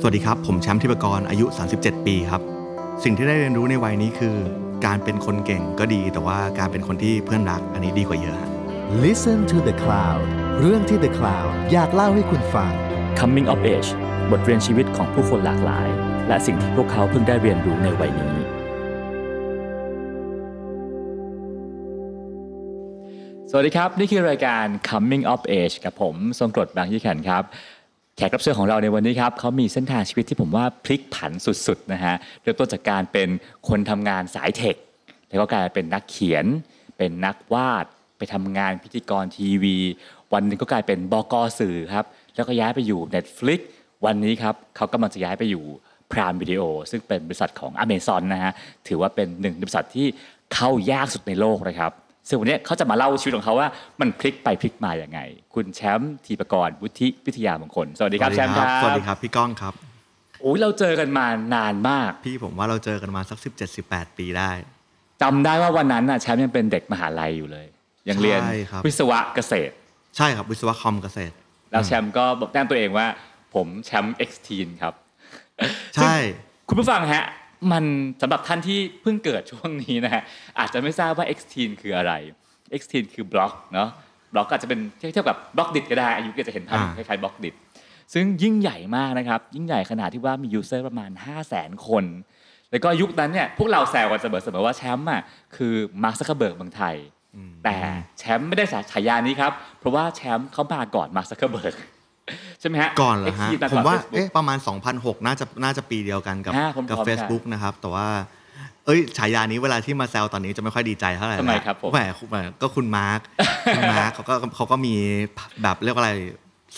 สวัสดีครับ ผมแชมป์ทิพกรอายุ 37 ปีครับ สิ่งที่ได้เรียนรู้ในวัยนี้คือ การเป็นคนเก่งก็ดี แต่ว่าการเป็นคนที่เพื่อนรักอันนี้ดีกว่าเยอะฮะ Listen to the Cloud เรื่องที่ The Cloud อยากเล่าให้คุณฟัง Coming of Age บทเรียนชีวิตของผู้คนหลากหลาย และสิ่งที่พวกเขาเพิ่งได้เรียนรู้ในวัยนี้ สวัสดีครับ นี่คือรายการ Coming of Age กับผม ทรงกรดบางยี่ขันครับ แขกรับเชิญของเราในวันนี้ครับเขามีเส้นทางชีวิตที่ผมว่าพลิกผันสุดๆนะฮะเริ่มต้นจากการเป็นคนทำงานสายเทค แล้วก็กลายเป็นนักเขียน เป็นนักวาด ไปทำงานพิธีกรทีวี วันหนึงก็กลายเป็นบกสื่อครับ แล้วก็ย้ายไปอยู่ Netflix วันนี้ครับเขากำลังจะย้ายไปอยู่พรามวิดีโอซึ่งเป็นบริษัทของ Amazon นะฮะถือว่าเป็นหนึ่งบริษัทที่เข้ายากสุดในโลกนะครับ ซึ่งวันนี้เขาจะมาเล่าชีวิตของเขาว่ามันพลิกไปพลิกมาอย่างไง คุณแชมป์ทีปกรณ์วุฒิวิทยามงคล สวัสดีครับแชมป์ครับ สวัสดีครับพี่ก้องครับโอ้ยเราเจอกันมานานมาก พี่ผมว่าเราเจอกันมาสัก 17-18 ปีได้จำได้ว่าวันนั้นน่ะแชมป์ยังเป็นเด็กมหาลัยอยู่เลย ยังเรียนใช่ครับวิศวะเกษตร ใช่ครับวิศวะคอมเกษตร แล้วแชมป์ก็บอกแต้มตัวเองว่า ผมแชมป์ X t e e n ครับ ใช่ คุณผู้ฟังฮะ มันสำหรับท่านที่เพิ่งเกิดช่วงนี้นะฮะอาจจะไม่ทราบว่า X t e e n คืออะไร X t e e n คือบล็อกเนาะบล็อกอาจจะเป็นเทียบกับ Blockdit ก็ได้ อายุก็จะเห็นภาพอ่าคล้ายๆ Blockdit ซึ่งยิ่งใหญ่มากนะครับ ยิ่งใหญ่ขนาดที่ว่ามี user ประมาณ 5 0 0 0 0 0 คน แล้วก็ยุคนั้นเนี่ยพวกเราแซวกันเสมอๆว่าแชมป์อะคือมาร์คซักเคอร์เบิร์กเมืองไทย แต่แชมป์ไม่ได้ฉายานี้ครับ เพราะว่าแชมป์เขามาก่อนมาร์คซักเคอร์เบิร์กใช่ไหมฮะ ก่อนเหรอฮะ Exteen ผมว่า Facebook เอ๊ะประมาณ 2006 น่าจะน่าจะปีเดียวกันกับอ่าผมกับพร้อมกัน Facebook นะครับ แต่ว่า เอ้ยฉายานี้เวลาที่มาแซวตอนนี้จะไม่ค่อยดีใจเท่าไหร่ทำไมนะครับผมแหมแหมก็คุณมาร์คคุณมาร์คเขาก็เขาก็มีแบบเรียกว่าอะไร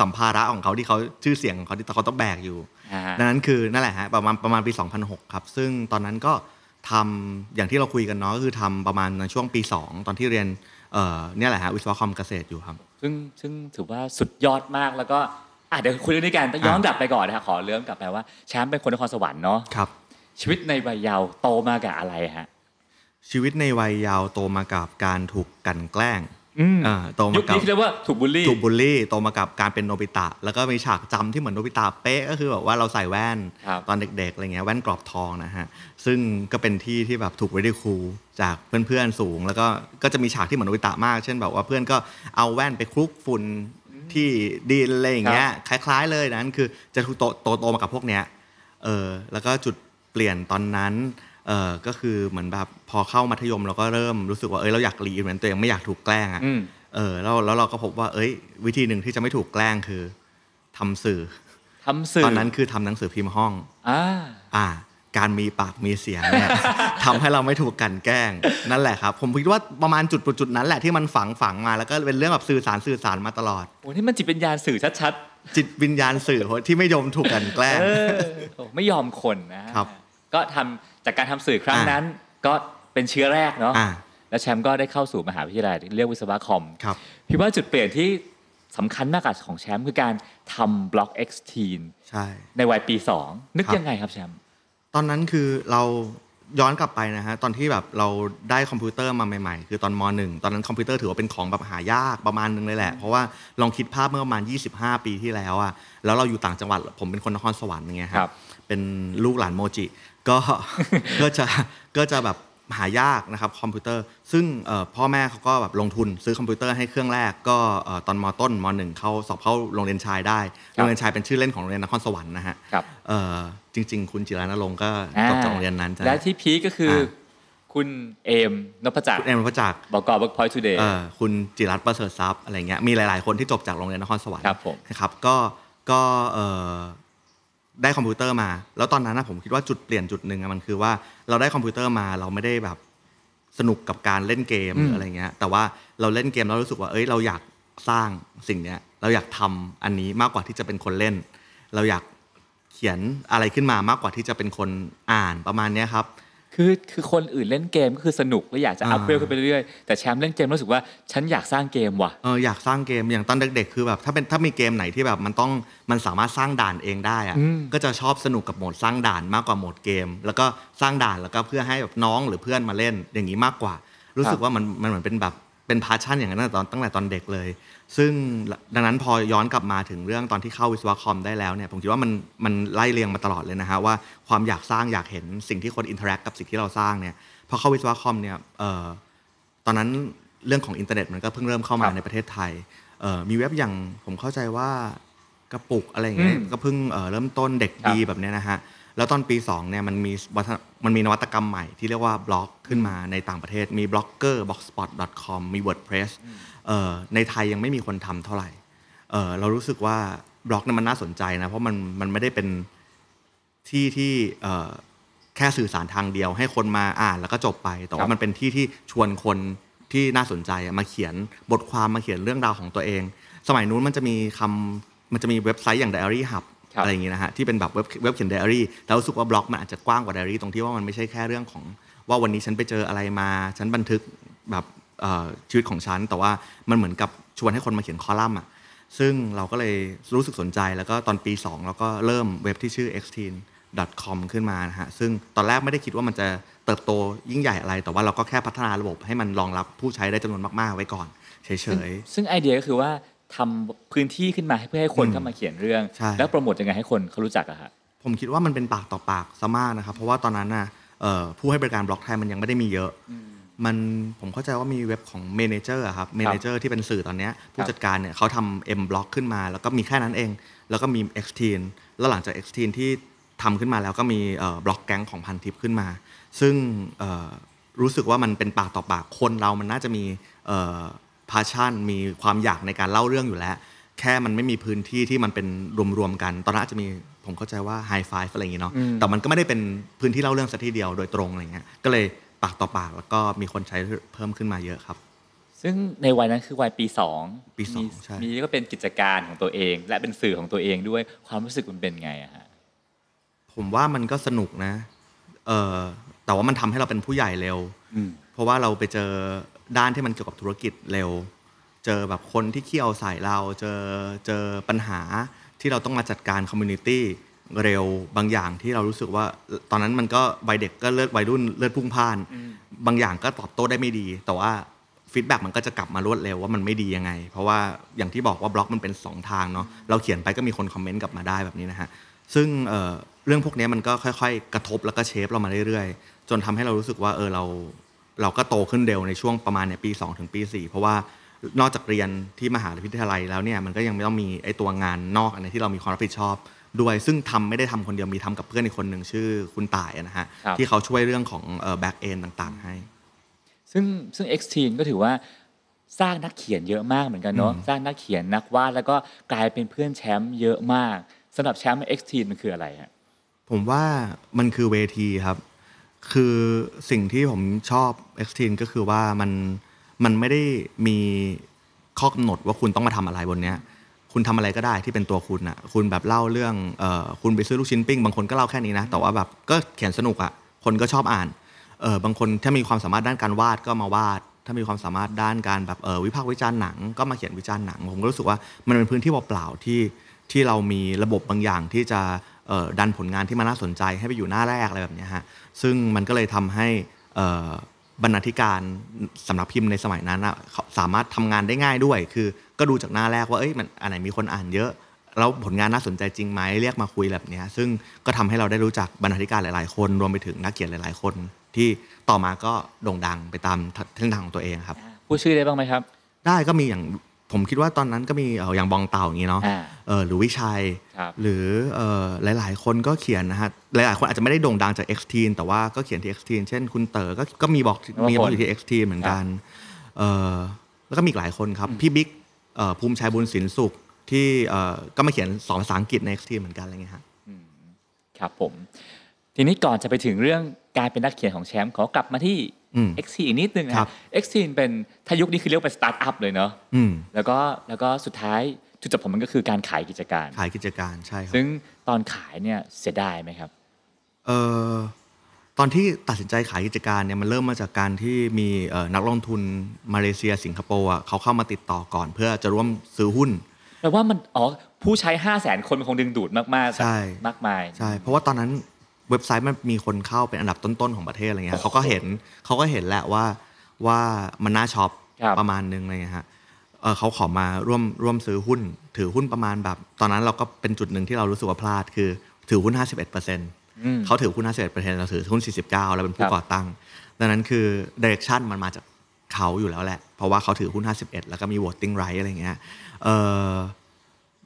สัมภาระของเขาที่เขาชื่อเสียงของเขาที่เขาต้องแบกอยู่อ่าฮะดังนั้นคือนั่นแหละฮะประมาณประมาณปี 2006 ครับ ซึ่งตอนนั้นก็ทำอย่างที่เราคุยกันเนาะก็คือทำประมาณในช่วงปี 2 ตอนที่เรียนเอ่อเนี่ยแหละฮะวิศวกรรมเกษตรอยู่ครับ ซึ่งซึ่งถือว่าสุดยอดมากแล้วก็ อะเดี๋ยวคุยเรื่องนี้กันแต่ย้อนกลับไปก่อนนะฮะขอเริ่มกลับไปว่าแชมป์เป็นคนนครสวรรค์เนาะครับ ชีวิตในวัยเยาว์โตมากับอะไรฮะชีวิตในวัยเยาว์โตมากับการถูกกลั่นแกล้งอืมเอ่อโตมากับยุคนี้เรียกว่าถูกบูลลี่ถูกบูลลี่โตมากับการเป็นโนบิตะ แล้วก็มีฉากจำที่เหมือนโนบิตะเป๊ะก็คือแบบว่าเราใส่แว่นครับตอนเด็กๆอะไรเงี้ยแว่นกรอบทองนะฮะซึ่งก็เป็นที่ที่แบบถูกไว้ด้วยครูจากเพื่อนๆสูง แล้วก็ก็จะมีฉากที่เหมือนโนบิตะมาก เช่นแบบว่าเพื่อนก็เอาแว่นไปคลุกฝุ่น ที่ดินอะไรอย่างเงี้ยคล้าย ๆ เลยนั้นคือจะถูกโตโตโตมากับพวกเนี้ยเออแล้วก็จุดเปลี่ยนตอนนั้นเออก็คือเหมือนแบบพอเข้ามัธยมเราก็เริ่มรู้สึกว่าเอ้ยเราอยากรีอินเวนต์ตัวเองไม่อยากถูกแกล้งอะอืมเออแล้วแล้วเราก็พบว่าเอ้ย วิธีหนึ่งที่จะไม่ถูกแกล้งคือทำสื่อทำสื่อตอนนั้นคือทำหนังสือพิมพ์ห้องอ่าอ่า การมีปากมีเสียงเนี่ยทำให้เราไม่ถูกกลันแกล้งนั่นแหละครับ ผมคิดว่าประมาณจุดจุดนั้นแหละที่มันฝังฝังมาแล้วก็เป็นเรื่องแบบสื่อสารสื่อสารมาตลอดโอ้นี่มันจิตวิญญาณสื่อชัดจิตวิญญาณสื่อที่ไม่ยอมถูกกลั่นแกล้งเออโอ้ไม่ยอมคนนะครับก็ทำจากการทำสื่อครั้งอ่านั้น ก็เป็นเชื้อแรกเนาะอ่าแล้วแชมป์ก็ได้เข้าสู่มหาวิทยาลัยเรียกวิศวะคอมครับพี่ว่าจุดเปลี่ยนที่สำคัญมากกับของแชมป์คือการทำบล็อก X t e e n ใช่ในวัยปี 2 นึกครับยังไงครับแชมป์ ตอนนั้นคือเราย้อนกลับไปนะฮะตอนที่แบบเราได้คอมพิวเตอร์มาใหม่ๆ คือตอนมหนึ่งตอนนั้นคอมพิวเตอร์ถือว่าเป็นของแบบหายากประมาณนึงเลยแหละ เพราะว่าลองคิดภาพเมื่อประมาณ 25 ปีที่แล้วอะแล้วเราอยู่ต่างจังหวัดผมเป็นคนนครสวรรค์อย่างเงี้ยครับเป็นลูกหลานโมจิก็ก็จะก็จะแบบ หายากนะครับคอมพิวเตอร์ ซึ่งเอ่อพ่อแม่เขาก็แบบลงทุนซื้อคอมพิวเตอร์ให้เครื่องแรกก็เอ่อตอนมต้นมหนึ่งเข้าสอบเข้าโรงเรียนชายได้ โรงเรียนชายเป็นชื่อเล่นของโรงเรียนนครสวรรค์นะฮะครับเอ่อจริง ๆ คุณจิรณรงค์ก็จบจากโรงเรียนนั้นใช่ไหมและที่ peak ก็คืออาคุณเอมนภพัฒน์จักษ์คุณเอ็มนภพัฒน์จักษ์บก. Workpoint Today เอ่อคุณจิรัฏฐ์ประเสริฐทรัพย์อะไรเงี้ยมีหลาย ๆ คนที่จบจากโรงเรียนนครสวรรค์ครับผมนะครับก็ก็เอ่อ ได้คอมพิวเตอร์มา แล้วตอนนั้นนะผมคิดว่าจุดเปลี่ยนจุดหนึ่งอะมันคือว่าเราได้คอมพิวเตอร์มาเราไม่ได้แบบสนุกกับการเล่นเกมหรืออะไรเงี้ย แต่ว่าเราเล่นเกมแล้วรู้สึกว่าเอ้ยเราอยากสร้างสิ่งเนี้ยเราอยากทำอันนี้มากกว่าที่จะเป็นคนเล่น เราอยากเขียนอะไรขึ้นมามากกว่าที่จะเป็นคนอ่านประมาณเนี้ยครับ คือคือคนอื่นเล่นเกมก็คือสนุกแล้วอยากจะอัพอ่าเวลขึ้นไปเรื่อยๆแต่แชมป์เล่นเกมรู้สึกว่าฉันอยากสร้างเกมว่ะเอออยากสร้างเกมอย่างตอนเด็กๆคือแบบถ้าเป็นถ้ามีเกมไหนที่แบบมันต้องมันสามารถสร้างด่านเองได้อะอืมก็จะชอบสนุกกับโหมดสร้างด่านมากกว่าโหมดเกม แล้วก็สร้างด่านแล้วก็เพื่อให้แบบน้องหรือเพื่อนมาเล่นอย่างนี้มากกว่า รู้สึกว่ามันมันเหมือนเป็นแบบเป็นพาชั่นอย่างนั้นตั้งแต่ตอนตั้งแต่ตอนเด็กเลย ซึ่งดังนั้นพอย้อนกลับมาถึงเรื่องตอนที่เข้าวิศวะคอมได้แล้วเนี่ยผมคิดว่ามันมันไล่เรียงมาตลอดเลยนะฮะว่าความอยากสร้างอยากเห็นสิ่งที่คน interact กับสิ่งที่เราสร้างเนี่ยพอเข้าวิศวะคอมเนี่ยเอ่อตอนนั้นเรื่องของอินเทอร์เน็ตมันก็เพิ่งเริ่มเข้ามาครับในประเทศไทยเอ่อมีเว็บอย่างผมเข้าใจว่ากระปุกอะไรอย่างเงี้ยอืมก็เพิ่งเอ่อเริ่มต้นเด็กครับดีแบบเนี้ยนะฮะแล้วตอนปี2เนี่ยมันมีวัฒนมันมีนวัตกรรมใหม่ที่เรียกว่าบล็อกขึ้นมาในต่างประเทศมี Blogger blogspot.com มี WordPress เอ่อ ในไทยยังไม่มีคนทำเท่าไหร่เอ่อเรารู้สึกว่าบล็อกเนี่ยมันน่าสนใจนะเพราะมันมันไม่ได้เป็นที่ที่เอ่อแค่สื่อสารทางเดียว ให้คนมาอ่านแล้วก็จบไป แต่ครัว่าบมันเป็นที่ที่ชวนคนที่น่าสนใจอะมาเขียนบทความมาเขียนเรื่องราวของตัวเอง สมัยนู้นมันจะมีคำมันจะมีเว็บไซต์อย่าง Diary Hub ครับอะไรอย่างงี้นะฮะที่เป็นแบบเว็บเว็บเขียนไดอารี่แล้วรู้สึกว่าบล็อกมันอาจจะกว้างกว่าไดอารี่ตรงที่ว่ามันไม่ใช่แค่เรื่องของ ว่าวันนี้ฉันไปเจออะไรมา ฉันบันทึกแบบเอ่อ ชีวิตของฉัน แต่ว่ามันเหมือนกับชวนให้คนมาเขียนคอลัมน์อะซึ่งเราก็เลยรู้สึกสนใจแล้วก็ตอนปี 2 เราก็เริ่มเว็บที่ชื่อ x t e e n com ขึ้นมานะฮะซึ่งตอนแรกไม่ได้คิดว่ามันจะเติบโตยิ่งใหญ่อะไร แต่ว่าเราก็แค่พัฒนาระบบให้มันรองรับผู้ใช้ได้จำนวนมากๆ ไว้ก่อนเฉซึ่งยซึ่งไอเดียก็คือว่าทำพื้นที่ขึ้นมาให้เพื่อให้คนอืมเข้ามาเขียนเรื่องใช่แล้วโปรโมทยังไงให้คนเขารู้จักอะฮะผมคิดว่ามันเป็นปากต่อปากซะมากนะครับเพราะว่าตอนนั้นน่ะเอ่อผู้ให้บริการบล็อกไทยมันยังไม่ได้มีเยอะ มันผมเข้าใจว่ามีเว็บของ Manager ครับ Manager ที่เป็นสื่อตอนเนี้ยผู้จัดการเนี่ยเขาทำ MBlog ขึ้นมา แล้วก็มีแค่นั้นเอง แล้วก็มี Exteen แล้วหลังจาก Exteen ที่ทำขึ้นมาแล้วก็มี Bloggang ของพันทิปขึ้นมา ซึ่งเอ่อรู้สึกว่ามันเป็นปากต่อปากคนเรามันน่าจะมี passion มีความอยากในการเล่าเรื่องอยู่แล้ว แค่มันไม่มีพื้นที่ที่มันเป็นรวมๆกัน ตอนนั้นอาจจะมีผมเข้าใจว่าไฮไฟฟ์อะไรอย่างงี้เนาะอืมแต่มันก็ไม่ได้เป็นพื้นที่เล่าเรื่องสักทีเดียวโดยตรงอะไรเงี้ยก็เลยปากต่อปาก แล้วก็มีคนใช้เพิ่มขึ้นมาเยอะครับ ซึ่งในวัยนั้นคือวัยปีสองปีสองมีใช่มีก็เป็นกิจการของตัวเอง และเป็นสื่อของตัวเองด้วยความรู้สึกมันเป็นไงอะฮะผมว่ามันก็สนุกนะเออแต่ว่ามันทำให้เราเป็นผู้ใหญ่เร็วอืมเพราะว่าเราไปเจอด้านที่มันเกี่ยวกับธุรกิจเร็ว เจอแบบคนที่เกรียนใส่เรา เจอเจอปัญหาที่เราต้องมาจัดการ community แล้วบางอย่างที่เรารู้สึกว่า ตอนนั้นมันก็วัยเด็กก็เลือดวัยรุ่นเลือดพุ่งพล่าน บางอย่างก็ตอบโต้ได้ไม่ดี แต่ว่า feedback มันก็จะกลับมารวดเร็วว่ามันไม่ดียังไง เพราะว่าอย่างที่บอกว่าบล็อกมันเป็น 2 ทางเนาะเราเขียนไปก็มีคน comment กลับมาได้แบบนี้นะฮะซึ่งเอ่อเรื่องพวกนี้มันก็ค่อย ๆ กระทบแล้วก็ shape เรามาเรื่อยๆ จนทำให้เรารู้สึกว่าเออเราเราก็โตขึ้นเร็วในช่วงประมาณเนี่ยปี 2 ถึงปี 4 เพราะว่านอกจากเรียนที่มหาวิทยาลัยแล้วเนี่ยมันก็ยังไม่ต้องมีไอตัวงานนอกอันไหนที่เรามีความรับผิดชอบ ด้วยซึ่งทำไม่ได้ทำคนเดียวมีทำกับเพื่อนอีกคนหนึ่งชื่อคุณต่ายนะฮะครับที่เขาช่วยเรื่องของ backend ต่างๆให้ ซึ่งซึ่ง X t e e n ก็ถือว่าสร้างนักเขียนเยอะมากเหมือนกันเนาะอืมสร้างนักเขียนนักวาดแล้วก็กลายเป็นเพื่อนแชมป์เยอะมากสำหรับแชมป์ X t e e n มันคืออะไรฮะผมว่ามันคือเวทีครับ คือสิ่งที่ผมชอบ X t e e n ก็คือว่ามันมันไม่ได้มีข้อกำหนดว่าคุณต้องมาทำอะไรบนเนี้ย คุณทำอะไรก็ได้ที่เป็นตัวคุณอะคุณแบบเล่าเรื่องเอ่อคุณไปซื้อลูกชิ้นปิ้งบางคนก็เล่าแค่นี้นะ แต่ว่าแบบก็เขียนสนุกอะคนก็ชอบอ่านเออบางคนถ้ามีความสามารถด้านการวาดก็มาวาด ถ้ามีความสามารถด้านการแบบเออวิพากษ์วิจารณ์หนัง ก็มาเขียนวิจารณ์หนัง ผมก็รู้สึกว่ามันเป็นพื้นที่เปล่าๆที่ที่เรามีระบบบางอย่างที่จะเอ่อดันผลงานที่มันน่าสนใจให้ไปอยู่หน้าแรกอะไรแบบนี้ฮะซึ่งมันก็เลยทำให้เอ่อ บรรณาธิการสำนักพิมพ์ในสมัยนั้นอะเขาสามารถทำงานได้ง่ายด้วย คือก็ดูจากหน้าแรกว่าเอ้ยมันอันไหนมีคนอ่านเยอะ แล้วผลงานน่าสนใจจริงไหมเรียกมาคุยแบบเนี้ยซึ่งก็ทำให้เราได้รู้จักบรรณาธิการหลาย ๆ คน รวมไปถึงนักเขียนหลาย ๆ คน ที่ต่อมาก็โด่งดังไปตามเส้นทางของตัวเองครับพูดชื่อได้บ้างไหมครับ ได้ก็มีอย่าง ผมคิดว่าตอนนั้นก็มีเอ่ออย่างบองเต่าอย่างนี้เนาะอ่าเออหรือวิชัยครับหรือเอ่อหลาย ๆ คนก็เขียนนะฮะหลายๆ คนอาจจะไม่ได้โด่งดังจาก X t e e n แต่ว่าก็เขียนที่ X t e e n เช่นคุณเต๋อก็ก็มีบอกนวพลมีบอกอยู่ที่ X t e e n เหมือนกันเออแล้วก็มีอีกหลายคนครับ พี่บิ๊กเอ่อภูมิชัยบุญสินสุขที่เอ่อก็มาเขียนสอนภาษาอังกฤษใน X t e e n เหมือนกันอะไรเงี้ยฮะครับผม ทีนี้ก่อนจะไปถึงเรื่องการเป็นนักเขียนของแชมป์ขอกลับมาที่ อืม X t e e n อีกนิดนึงนะครับ X t e e n เป็นถ้ายุคนี้คือเรียกว่าเป็นสตาร์ทอัพเลยเนาะอืมแล้วก็แล้วก็สุดท้ายจุดจบของมันก็คือการขายกิจการ ขายกิจการใช่ครับซึ่งตอนขายเนี่ยเสียดายไหมครับเอ่อตอนที่ตัดสินใจขายกิจการเนี่ยมันเริ่มมาจากการที่มีเอ่อนักลงทุนมาเลเซียสิงคโปร์อะเขาเข้ามาติดต่อก่อน เพื่อจะร่วมซื้อหุ้นแปลว่ามันอ๋อผู้ใช้ 5 0 0แสนคนมันคงดึงดูดมากๆใช่มากมายใช่เพราะว่าตอนนั้น เว็บไซต์มันมีคนเข้าเป็นอันดับต้นๆของประเทศอะไรเงี้ยเขาก็เห็นเขาก็เห็นแหละว่าว่ามันน่าช็อปครับประมาณนึงอะไรเงี้ยฮะเออเขาขอมาร่วมร่วมซื้อหุ้น ถือหุ้นประมาณแบบ ตอนนั้นเราก็เป็นจุดหนึ่งที่เรารู้สึกว่าพลาดคือ ถือหุ้น 51%เอืมเขาถือหุ้น 51%เราถือหุ้น 49เราเป็นผู้ครับก่อตั้ง ดังนั้นคือ direction มันมาจากเขาอยู่แล้วแหละ เพราะว่าเขาถือหุ้น 51 แล้วก็มี voting right อะไรเงี้ยเออ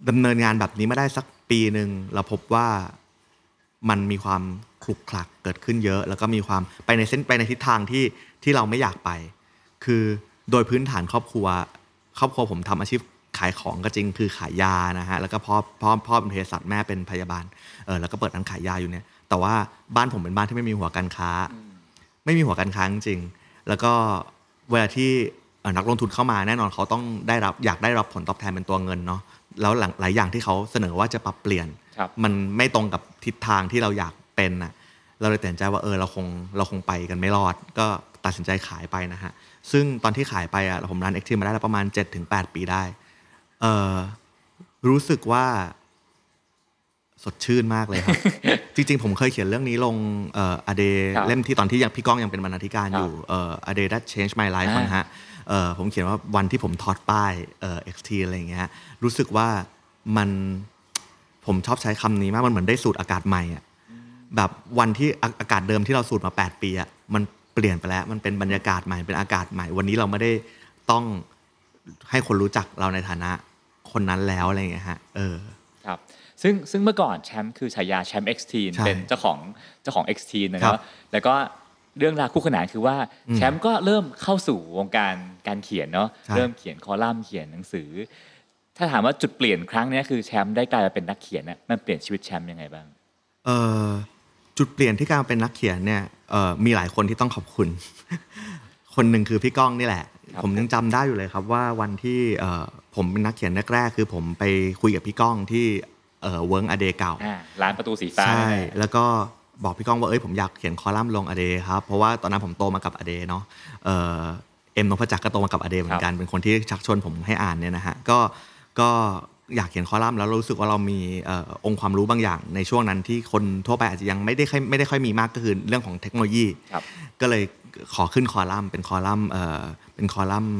ดำเนินงานแบบนี้มาได้สักปีหนึ่งเราพบว่า มันมีความคลุกคลักเกิดขึ้นเยอะ แล้วก็มีความไปในเส้นไปในทิศทางที่ที่เราไม่อยากไป คือโดยพื้นฐานครอบครัว ครอบครัวผมทำอาชีพขายของก็จริงคือขายยานะฮะแล้วก็พ่อพ่อพ่อเป็นเภสัชแม่เป็นพยาบาลเออแล้วก็เปิดร้านขายยาอยู่เนี่ยแต่ว่าบ้านผมเป็นบ้านที่ไม่มีหัวการค้า ไม่มีหัวการค้าจริงแล้วก็เวลาที่นักลงทุนเข้ามาแน่นอนเขาต้องได้รับอยากได้รับผลตอบแทนเป็นตัวเงินเนาะ แล้วหลังหลายอย่างที่เขาเสนอว่าจะปรับเปลี่ยนครับมันไม่ตรงกับทิศทางที่เราอยากเป็นน่ะเราเลยตัดสินใจว่าเออเราคงเราคงไปกันไม่รอด ก็ตัดสินใจขายไปนะฮะซึ่งตอนที่ขายไปอะผมรันเอ็กทีมาได้แล้วประมาณ 7-8 ปีได้เออรู้สึกว่าสดชื่นมากเลยครับ จริงๆ ผมเคยเขียนเรื่องนี้ลงเอ่ออเดครับเล่มที่ตอนที่ยังพี่ก้องยังเป็นบรรณาธิการครับอยู่เอ่อ a day that changed my life อ่านะฮะเอ่อผมเขียนว่าวันที่ผมถอดป้ายเอ่อ XT อะไรอย่างเงี้ย รู้สึกว่ามันผมชอบใช้คำนี้มากมันเหมือนได้สูดอากาศใหม่อะแบบวันที่อาอากาศเดิมที่เราสูดมา 8 ปีอะมันเปลี่ยนไปแล้ว มันเป็นบรรยากาศใหม่เป็นอากาศใหม่ วันนี้เราไม่ได้ต้องให้คนรู้จักเราในฐานะคนนั้นแล้วอะไรอย่างเงี้ยฮะเออครับซึ่งซึ่งเมื่อก่อนแชมป์คือฉายาแชมป์ X t ใช่เป็นเจ้าของเจ้าของ X t นะคครัรับบแล้วก็เรื่องราวคู่ขนานคือว่าอืมแชมป์ก็เริ่มเข้าสู่วงการการเขียนเนาะใช่เริ่มเขียนคอลัมน์เขียนหนังสือ ถ้าถามว่าจุดเปลี่ยนครั้งเนี้ยคือแชมป์ได้กลายมาเป็นนักเขียนน่ะมันเปลี่ยนชีวิตแชมป์ยังไงบ้างเอ่อจุดเปลี่ยนที่การเป็นนักเขียนเนี่ยเอ่อมีหลายคนที่ต้องขอบคุณ คนหนึ่งคือพี่ก้องนี่แหละครับผมยังจำได้อยู่เลยครับว่าวันที่เอ่อผมเป็นนักเขียนแรกๆคือผมไปคุยกับพี่ก้องที่เอ่อเวิร์ก a day เก่าอ่าร้านประตูสีฟ้าใช่นั่นแหละแล้วก็บอกพี่ก้องว่าเอ้ยผมอยากเขียนคอลัมน์ลง a day ครับเพราะว่าตอนนั้นผมโตมากับ a day เนาะเอ่อเอ็มนพจักรก็โตมากับ a day เหมือนกันเป็นคนที่ชักชวนผมให้อ่านเนี่ยนะฮะก็ ก็อยากเขียนคอลัมน์แล้วรู้สึกว่าเรามีเอ่อองค์ความรู้บางอย่าง ในช่วงนั้นที่คนทั่วไปอาจจะยังไม่ได้ค่อยไม่ได้ค่อยมีมากก็คือเรื่องของเทคโนโลยีครับก็เลยขอขึ้นคอลัมน์เป็นคอลัมน์เอ่อเป็นคอลัมน์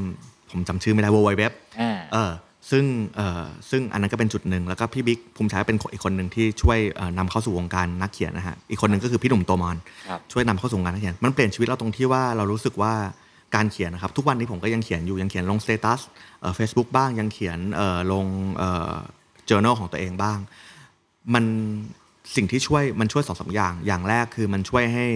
ผมจำชื่อไม่ได้ www อ่าเออซึ่งเออซึ่งอันนั้นก็เป็นจุดหนึ่งแล้วก็พี่บิ๊กภูมิชายเป็นอีกคนหนึ่งที่ช่วยเอ่อนำเข้าสู่วงการนักเขียนนะฮะอีกคนหนึ่งก็คือพี่หนุ่มโตมรครับช่วยนำเข้าสู่วงการนักเขียนมันเปลี่ยนชีวิตเราตรงที่ว่าเรารู้สึกว่า การเขียนนะครับทุกวันนี้ผมก็ยังเขียนอยู่ยังเขียนลง status เฟซบุ๊กบ้างยังเขียนเอ่อลงเอ่อ journal ของตัวเองบ้าง มันสิ่งที่ช่วยมันช่วยสองสามอย่าง อย่างแรกคือมันช่วยให้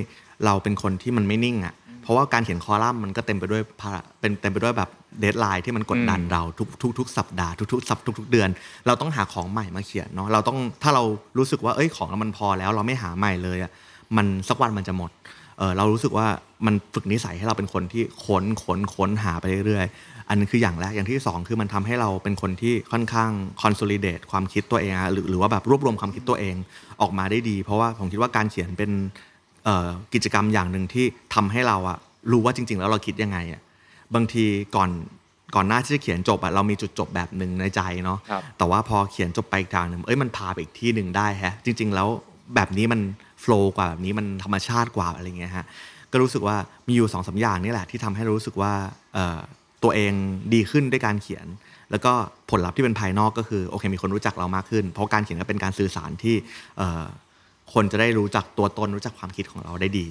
เราเป็นคนที่มันไม่นิ่งอะ่ะเพราะว่าการเขียนคอลัมน์มันก็เต็มไปด้วยภาระเป็นเต็มไปด้วยแบบ deadline ที่มันกดดันอืมเราทุกทุกทุกสัปดาห์ทุกทุกสัปทุกทุกเดือน เราต้องหาของใหม่มาเขียนเนาะเราต้องถ้าเรารู้สึกว่าเอ้ยของเรามันพอแล้วเราไม่หาใหม่เลยอะ่ะมันสักวันมันจะหมด เรารู้สึกว่ามันฝึกนิสัยให้เราเป็นคนที่ค้นค้นค้นหาไปเรื่อยๆ อันนี้คืออย่างแรก อย่างที่สองคือมันทำให้เราเป็นคนที่ค่อนข้าง consolidate ความคิดตัวเองหรือหรือว่าแบบรวบรวมความคิดตัวเองออกมาได้ดี เพราะว่าผมคิดว่าการเขียนเป็นกิจกรรมอย่างหนึ่งที่ทำให้เราอะรู้ว่าจริง ๆ แล้วเราคิดยังไงอะบางทีก่อนก่อนหน้าที่จะเขียนจบอะเรามีจุดจบแบบหนึ่งในใจเนาะแต่ว่าพอเขียนจบไปอีกทางหนึ่งเอ้ยมันพาไปอีกที่หนึ่งได้ฮะจริง ๆ แล้วแบบนี้มัน โฟล์กว่าแบบนี้มันธรรมชาติกว่าอะไรเงี้ยฮะก็รู้สึกว่ามีอยู่สองสามอย่างนี่แหละที่ทำให้รู้สึกว่าเอ่อตัวเองดีขึ้นด้วยการเขียน แล้วก็ผลลัพธ์ที่เป็นภายนอกก็คือโอเคมีคนรู้จักเรามากขึ้น เพราะการเขียนก็เป็นการสื่อสารที่เอ่อคนจะได้รู้จักตัวตนรู้จักความคิดของเราได้ดี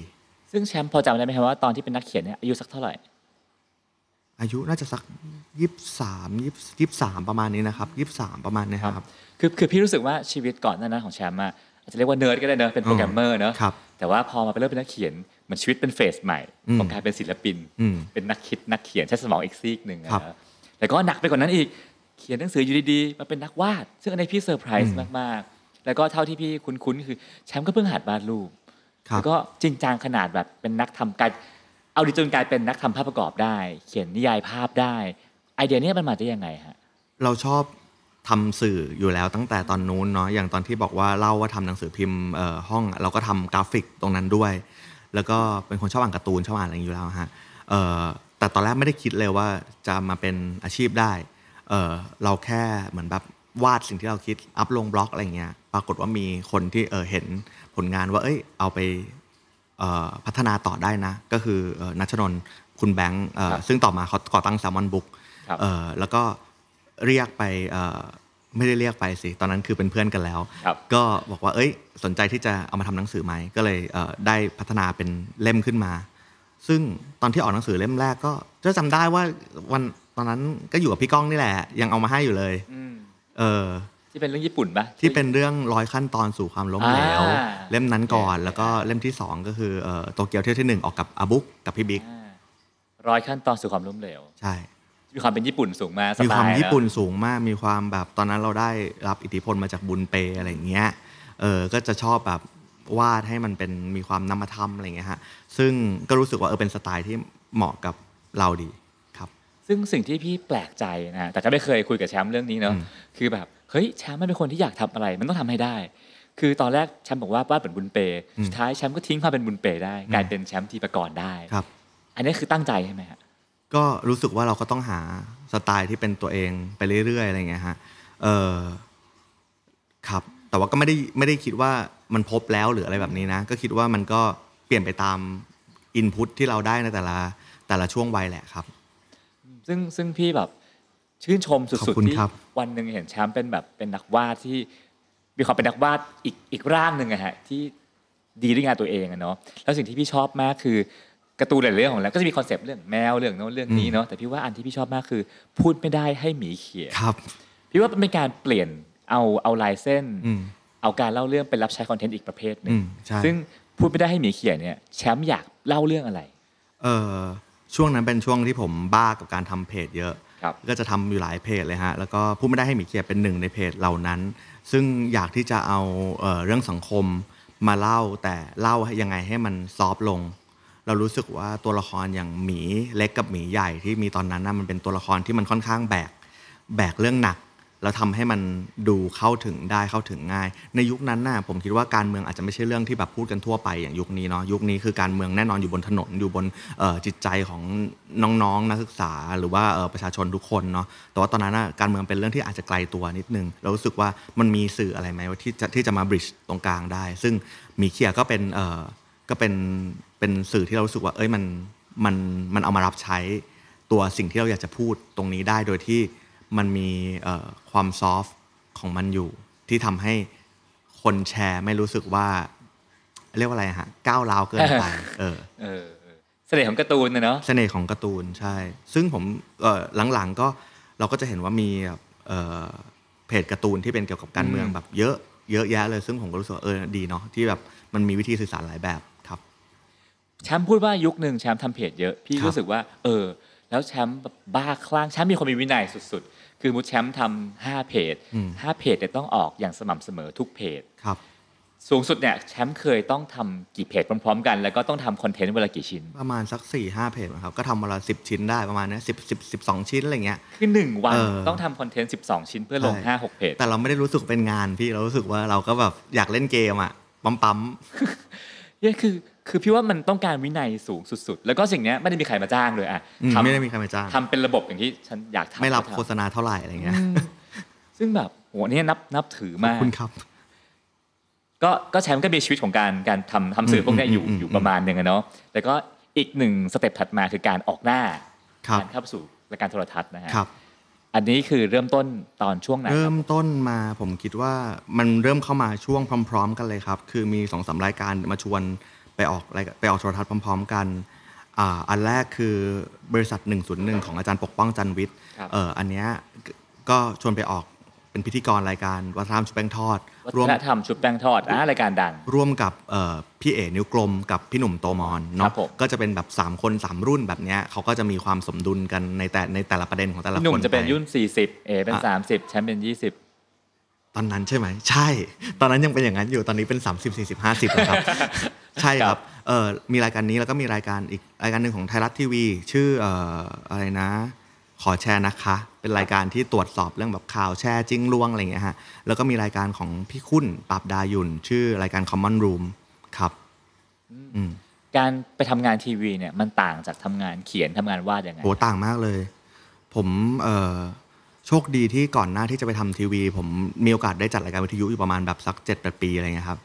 ซึ่งแชมป์พอจำได้ไหมครับว่าตอนที่เป็นนักเขียนเนี่ยอายุสักเท่าไหร่ อายุน่าจะสักยี่สามยี่สามประมาณนี้นะครับยี่สามประมาณนี้ครับคือคือพี่รู้สึกว่าชีวิตก่อนหน้านั้นของแชมป์อะอาจจะเรียกว่าเนิร์ดก็ได้เนอะเป็นโปรแกรมเมอร์เนอะครับแต่ว่าพอมาเป็นเริ่มเป็นนักเขียนเหมือนชีวิตเป็น phase ใหม่อืมของการเป็นศิลปินอืมเป็นนักคิดนักเขียนใช้สมองอีกซีกหนึ่งนะครับแล้วก็หนักไปกว่านั้นอีกเขียนหนังสืออยู่ดีๆมาเป็นนักวาด ซึ่งอันนี้พี่เซอร์ไพรส์มากๆ แล้วก็เท่าที่พี่คุ้นๆคือแชมป์ก็เพิ่งหัดวาดรูปครับแล้วก็จริงจังขนาดแบบเป็นนักทำการเอาดิจนกลายเป็นนักทำภาพประกอบได้ เขียนนิยายภาพได้ ไอเดียเนี้มันมาได้ยังไงฮะเราชอบ ทำสื่ออยู่แล้วตั้งแต่ตอนนู้นเนาะอย่างตอนที่บอกว่าเล่าว่าทำหนังสือพิมพ์เอ่อห้องเราก็ทำกราฟิกตรงนั้นด้วย แล้วก็เป็นคนชอบอ่านการ์ตูนชอบอ่านอะไรอย่างนี้อยู่แล้วฮะเอ่อแต่ตอนแรกไม่ได้คิดเลยว่าจะมาเป็นอาชีพได้เอ่อเราแค่เหมือนแบบวาดสิ่งที่เราคิดอัพลงบล็อกอะไรเงี้ยปรากฏว่ามีคนที่เออเห็นผลงานว่าเอ้ยเอาไปเอ่อพัฒนาต่อได้นะ ก็คือเอ่อนัชนนท์คุณแบงค์เอ่อครับซึ่งต่อมาเขาก่อตั้ง s ซ l m o n Book ครับเอ่อแล้วก็ เรียกไปเอ่อไม่ได้เรียกไปสิ ตอนนั้นคือเป็นเพื่อนกันแล้วครับก็บอกว่า เอ้ย สนใจที่จะเอามาทำหนังสือไหม ก็เลยเอ่อได้พัฒนาเป็นเล่มขึ้นมา ซึ่งตอนที่ออกหนังสือเล่มแรกก็จะจำได้ว่าวันตอนนั้นก็อยู่กับพี่ก้องนี่แหละ ยังเอามาให้อยู่เลยอืมเออที่เป็นเรื่องญี่ปุ่นปะที่เป็นเรื่องร้อยขั้นตอนสู่ความล้มเหลวอ่าเล่มนั้นก่อนโอเคแล้วก็เล่มที่สองก็คือเอ่อโตเกียวเที่ยวที่หนึ่งออกกับอาบุ๊กกับพี่บิ๊กอ่าร้อยขั้นตอนสู่ความล้มเหลว ใช่ มีความเป็นญี่ปุ่นสูงมากสมีไตความล์ญี่ปุ่นนะสูงมากมีความแบบตอนนั้นเราได้รับอิทธิพลมาจากบุญเปอะไรอย่างเงี้ยเออก็จะชอบแบบวาดให้มันเป็นมีความนามธรรมอะไรอย่างเงี้ยฮะซึ่งก็รู้สึกว่าเออเป็นสไตล์ที่เหมาะกับเราดีครับ ซึ่งสิ่งที่พี่แปลกใจนะแต่ก็ไม่เคยคุยกับแชมป์เรื่องนี้เนาะอืมคือแบบเฮ้ยแชมป์มันเป็นคนที่อยากทำอะไร มันต้องทำให้ได้ คือตอนแรกแชมป์บอกว่าวาดเหมือนบุญเปสุดท้ายแชมป์ก็ทิ้งความเป็นบุญเปได้กลายเป็นแชมป์ทีประกรได้ครับ อันนี้คือตั้งใจใช่ไหมฮะ ก็รู้สึกว่าเราก็ต้องหาสไตล์ที่เป็นตัวเองไปเรื่อยๆอะไรอย่างเงี้ยฮะเออครับ แต่ว่าก็ไม่ได้ไม่ได้คิดว่ามันพบแล้วหรืออะไรแบบนี้นะ ก็คิดว่ามันก็เปลี่ยนไปตามอินพุตที่เราได้ในแต่ละแต่ละช่วงวัยแหละครับ ซึ่งซึ่งพี่แบบชื่นชมขอสุบดคุณๆที่ครับวันหนึ่งเห็นแชมป์เป็นแบบเป็นนักวาดที่มีความเป็นนักวาดอีกอีกร่างหนึ่งอะฮะที่ดีด้วยงานตัวเองอะเนาะแล้วสิ่งที่พี่ชอบมากคือ การ์ตูนหลายๆเรื่องของแล้วก็จะมี concept เรื่องแมวเรื่องโน้นเรื่องนี้เนาะแต่พี่ว่าอันที่พี่ชอบมากคือ พูดไม่ได้ให้หมีเขียนครับพี่ว่าเป็นการเปลี่ยนเอาเอาลายเส้นอืมเอาการเล่าเรื่องไปรับใช้ content อีกประเภทหนึ่อืมใช่ซึ่งพูดไม่ได้ให้หมีเขียนเนี่ยแชมป์อยากเล่าเรื่องอะไรเออช่วงนั้นเป็นช่วงที่ผมบ้ากับการทำเพจเยอะครับก็จะทำอยู่หลายเพจเลยฮะแล้วก็พูดไม่ได้ให้หมีเขียนเป็นหนึ่งในเพจเหล่านั้น ซึ่งอยากที่จะเอาเอ่อเรื่องสังคมมาเล่าแต่เล่าให้ยังไงให้มันซอฟต์ลง เรารู้สึกว่าตัวละครอย่างหมีเล็กกับหมีใหญ่ที่มีตอนนั้นนะมันเป็นตัวละครที่มันค่อนข้างแบกแบกเรื่องหนัก แล้วทำให้มันดูเข้าถึงได้เข้าถึงง่าย ในยุคนั้นน่ะผมคิดว่าการเมืองอาจจะไม่ใช่เรื่องที่แบบพูดกันทั่วไปอย่างยุคนี้เนาะยุคนี้คือการเมืองแน่นอนอยู่บนถนนอยู่บนจิตใจของน้องๆนักศึกษา หรือว่าประชาชนทุกคนเนาะแต่ว่าตอนนั้นน่ะการเมืองเป็นเรื่องที่อาจจะไกลตัวนิดนึงเรารู้สึกว่ามันมีสื่ออะไรไหมที่จะที่จะมาบริดจ์ตรงกลางได้ ซึ่งหมีเขียก็เป็น ก็เป็นเป็นสื่อที่เรารู้สึกว่า เอ้ยมันมันมันเอามารับใช้ตัวสิ่งที่เราอยากจะพูดตรงนี้ได้โดยที่มันมีเอ่อความซอฟต์ของมันอยู่ ที่ทำให้คนแชร์ไม่รู้สึกว่า เรียกว่าอะไรฮะก้าวร้าวเกินไปเออเออเออเสน่ห์ของการ์ตูนนะเนาะเสน่ห์ของการ์ตูนใช่ ซึ่งผมเอ่อหลังๆก็เราก็จะเห็นว่ามีแบบเอ่อเพจการ์ตูนที่เป็นเกี่ยวกับการเมืองอืมแบบเยอะเยอะแยะเลย ซึ่งผมก็รู้สึกว่าเออดีเนาะที่แบบมันมีวิธีสื่อสารหลายแบบครับ แชมป์พูดว่ายุคหนึ่งแชมป์ทำเพจเยอะพี่ครับรู้สึกว่า เออ แล้วแชมป์แบบบ้าคลั่งแชมป์มีความมีวินัยสุดๆ คือมุดแชมป์ทำห้าเพจอืมห้าเพจเนี่ยต้องออกอย่างสม่ำเสมอทุกเพจครับสูงสุดเนี่ยแชมป์เคยต้องทำกี่เพจพร้อมๆ กัน แล้วก็ต้องทำคอนเทนต์เวลากี่ชิ้น ประมาณสัก4ี่ห้าเพจมั้งครับก็ทำวันละสิบชิ้นได้ประมาณเนี้สิบสิบสิบสองชิ้นอะไรเงี้ยคือหนึ่งวันเออต้องทำคอนเทนต์12ชิ้นเพื่อลงใช่5 6เพจแต่เราไม่ได้รู้สึกเป็นงานพี่เรารู้สึกว่าเราก็แบบอยากเล่นเกมอะปั๊มปั๊มเนี่ยคือ คือพี่ว่ามันต้องการวินัยสูงสุดๆ แล้วก็สิ่งเนี้ยไม่ได้มีใครมาจ้างเลยอะอืมทำไม่ได้มีใครมาจ้างทำเป็นระบบอย่างที่ฉันอยากทำไม่รับก็ทำโฆษณาเท่าไหร่อะไรเงี้ยอืมซึ่งแบบโหเนี่ยนับนับถือขอบมากคุณครับ ก็ก็แชมป์ก็มีชีวิตของการการทำทำสื่อพวกเนี้ยอยู่อืมอืมอยู่ประมาณหนึ่งอะเนาะแต่ก็อีกหนึ่งสเต็ปถัดมาคือการออกหน้าครับการเข้าสู่รายการโทรทัศน์นะฮะครับอันนี้คือเริ่มต้นตอนช่วงไหนคเริ่รับมต้นมาผมคิดว่ามันเริ่มเข้ามาช่วงพร้อม ๆ กันเลยครับ คือมีสองสามรายการมาชวน ไปออกรายไปออกโทรทัศน์พร้อม ๆ กันอ่าอันแรกคือบริษัท 101 ของอาจารย์ปกป้องจันทร์วิทย์ครับเอออันเนี้ยก็ชวนไปออกเป็นพิธีกรรายการวัฒนธรรมชุบแป้งทอดวัร่วฒมนธรรมชุบแป้งทอดอะรายการดัง ร่วมกับเอ่อพี่เอ๋นิ้วกลมกับพี่หนุ่มโตมอนครัเนาะบผมก็จะเป็นแบบ 3 คน 3 รุ่นแบบเนี้ยเขาก็จะมีความสมดุลกันในแต่ในแต่ละประเด็นของแต่ละพี่หนุ่คมนจะเป็นไยุ่น 40 เอเป็นอะ30แชมป์เป็น 20 ตอนนั้นใช่ไหมใช่ ตอนนั้นยังเป็นอย่างนั้นอยู่ตอนนี้เป็น 30 40 50แล้วครับ ใช่คครัรับบเออมีรายการนี้แล้วก็มีรายการอีกรายการหนึ่งของไทยรัฐทีวี ชื่อเอ่ออะไรนะ ขอแชร์นะคะ เป็นรายการที่ตรวจสอบเรื่องแบบข่าวแชร์จริงลวงอะไรอย่างเงี้ยฮะแล้วก็มีรายการของพี่คุณปราบดายุนชื่อรายการ Common Room ครับอืมการไปทำงานทีวีเนี่ยมันต่างจากทำงานเขียนทำงานวาดยังไงโหต่างมากเลย ผมเอ่อ โชคดีที่ก่อนหน้าที่จะไปทำทีวี ผมมีโอกาสได้จัดรายการวิทยุอยู่ประมาณแบบสักเจ็ดแปดปีอะไรเงี้ยครับ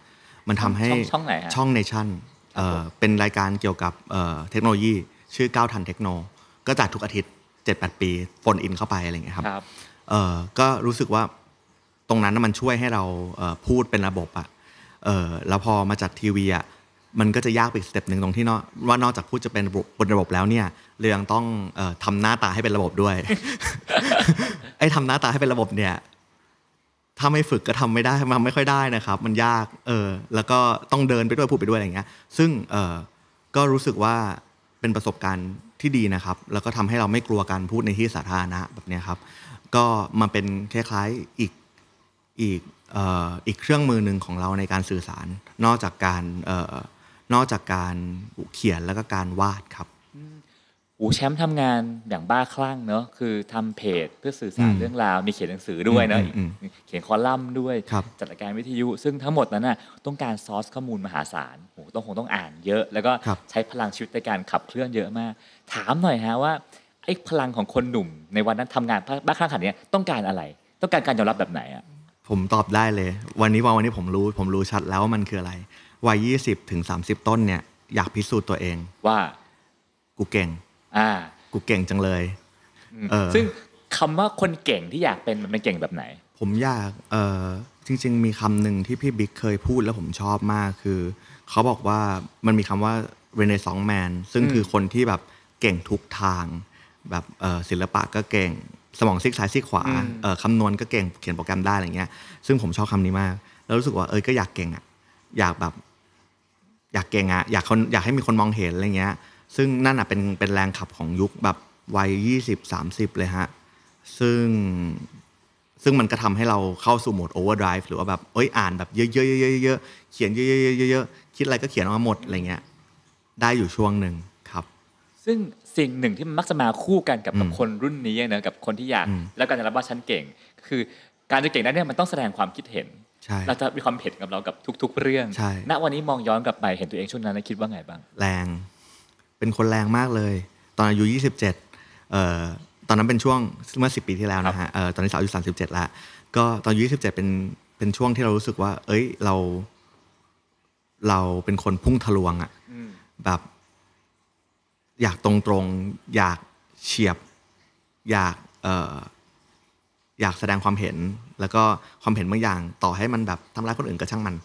มันทำให้ช่องช่องไหนฮะช่องเนชั่นเอ่อเป็นรายการเกี่ยวกับเอ่อเทคโนโลยี ชื่อก้าวทันเทคโน ก็จัดทุกอาทิตย์7-8ปี phone in เข้าไปอะไรอย่างเงี้ยครับครับเออก็รู้สึกว่าตรงนั้นน่ะมันช่วยให้เราเอ่อพูดเป็นระบบอะเออแล้วพอมาจัดทีวีอะมันก็จะยากไปอีก step หนึ่งตรงที่เนาะว่านอกจากพูดจะเป็นระบบบนระบบแล้วเนี่ยเรื่องต้องเอ่อทำหน้าตาให้เป็นระบบด้วย ไอ้ทำหน้าตาให้เป็นระบบเนี่ยถ้าไม่ฝึกก็ทำไม่ได้มันไม่ค่อยได้นะครับ มันยากเออแล้วก็ต้องเดินไปด้วยพูดไปด้วยอะไรเงี้ย ซึ่งเออก็รู้สึกว่าเป็นประสบการณ์ที่ดีนะครับ แล้วก็ทำให้เราไม่กลัวการพูดในที่สาธารณะแบบเนี้ยครับ ก็มาเป็นคล้ายๆอีกอีกเอ่ออีกเครื่องมือหนึ่งของเราในการสื่อสาร นอกจากการเอ่อนอกจากการเขียนแล้วก็การวาดครับ อูแชมป์ทำงานอย่างบ้าคลั่งเนอะคือทำเพจเพื่อสื่อสารอืมเรื่องราว มีเขียนหนังสือด้วยเนอะอืมอืมเขียนคอลัมน์ด้วยครับจัดรายการวิทยุ ซึ่งทั้งหมดนั้นน่ะต้องการซอสข้อมูลมหาศาลโหต้องคงต้องอ่านเยอะ แล้วก็ครับใช้พลังชีวิตในการขับเคลื่อนเยอะมาก ถามหน่อยฮะว่าไอ้พลังของคนหนุ่ม ในวันนั้นทำงานบ้าคลั่งขนาดเนี้ยต้องการอะไร ต้องการการยอมรับแบบไหนอะผมตอบได้เลย วันนี้วันวันนี้ผมรู้ผมรู้ชัดแล้วว่ามันคืออะไรวัย20ถึง30 ต้นเนี่ยอยากพิสูจน์ตัวเองว่ากูเก่ง อ่ากูเก่งจังเลยเออซึ่งคำว่าคนเก่งที่อยากเป็นมันเป็นเก่งแบบไหน ผมอยากเออจริง ๆ มีคำหนึ่งที่พี่บิ๊กเคยพูดแล้วผมชอบมากคือ เขาบอกว่ามันมีคำว่า Renaissance Man ซึ่งอืมคือคนที่แบบเก่งทุกทาง แบบเออศิลปะก็เก่งสมองซีกซ้ายซีกขวาเออคำนวณก็เก่งเขียนโปรแกรมได้อะไรเงี้ย ซึ่งผมชอบคำนี้มาก แล้วรู้สึกว่าเออก็อยากเก่งอะอยากแบบ อยากเก่งอะอยากคนอยากให้มีคนมองเห็นอะไรเงี้ย ซึ่งนั่นอะเป็นเป็นแรงขับของยุคแบบวัยยี่สิบสามสิบเลยฮะ ซึ่งซึ่งมันก็ทำให้เราเข้าสู่โหมดโอเวอร์ไดรฟ์หรือว่าแบบเอ้ยอ่านแบบเยอะๆๆๆๆเขียนเยอะๆๆๆๆคิดอะไรก็เขียนออกมาหมดอะไรเงี้ยได้อยู่ช่วงหนึ่งครับ ซึ่งสิ่งหนึ่งที่มันมักจะมาคู่กันกับอืมกับคนรุ่นนี้เนอะกับคนที่อยากอืมแล้วการจะรับว่าฉันเก่ง คือการจะเก่งนั้นเนี่ยมันต้องแสดงความคิดเห็นใช่เราจะมีความเห็นกับเรากับทุก ๆ เรื่องใช่ณวันนี้มองย้อนกลับไปเห็นตัวเองช่วงนั้นแล้วคิดว่าไงบ้าง แรง เป็นคนแรงมากเลย ตอนอายุ 27เอ่อตอนนั้นเป็นช่วงเมื่อ 10 ปีที่แล้วนะฮะเอ่อตอนนี้สาวอายุ37แล้วก็ตอนอายุ27เป็นเป็นช่วงที่เรารู้สึกว่า เอ้ยเรา เราเป็นคนพุ่งทะลวงอะอืมแบบ อยากตรงๆ อยากเฉียบ อยากเอ่ออยากแสดงความเห็น แล้วก็ความเห็นบางอย่าง ต่อให้มันแบบทำร้ายคนอื่นก็ช่างมัน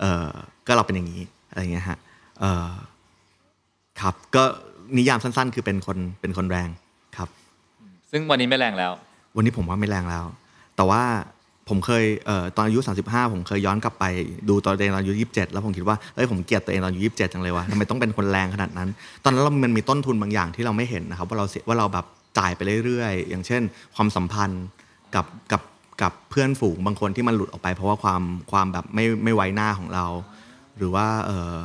เออก็เราเป็นอย่างนี้อะไรอย่างเงี้ยฮะเออ ครับ ก็นิยามสั้นๆ คือเป็นคนเป็นคนแรงครับ ซึ่งวันนี้ไม่แรงแล้ว วันนี้ผมว่าไม่แรงแล้ว แต่ว่าผมเคยเอ่อตอนอายุ 35 ผมเคยย้อนกลับไปดูตอนตัวเองตอนอายุ 27 แล้วผมคิดว่าเอ้ยผมเกลียดตัวเองตอนอายุ 27 จังเลยวะทำไมต้องเป็นคนแรงขนาดนั้น ตอนนั้นเรามันมีต้นทุนบางอย่างที่เราไม่เห็นนะครับว่าเราเสียว่าเราแบบจ่ายไปเรื่อยๆ อย่างเช่น ความสัมพันธ์กับกับกับเพื่อนฝูงบางคนที่มันหลุดออกไป เพราะว่าความความแบบไม่ไม่ไว้หน้าของเรา หรือว่าเอ่อ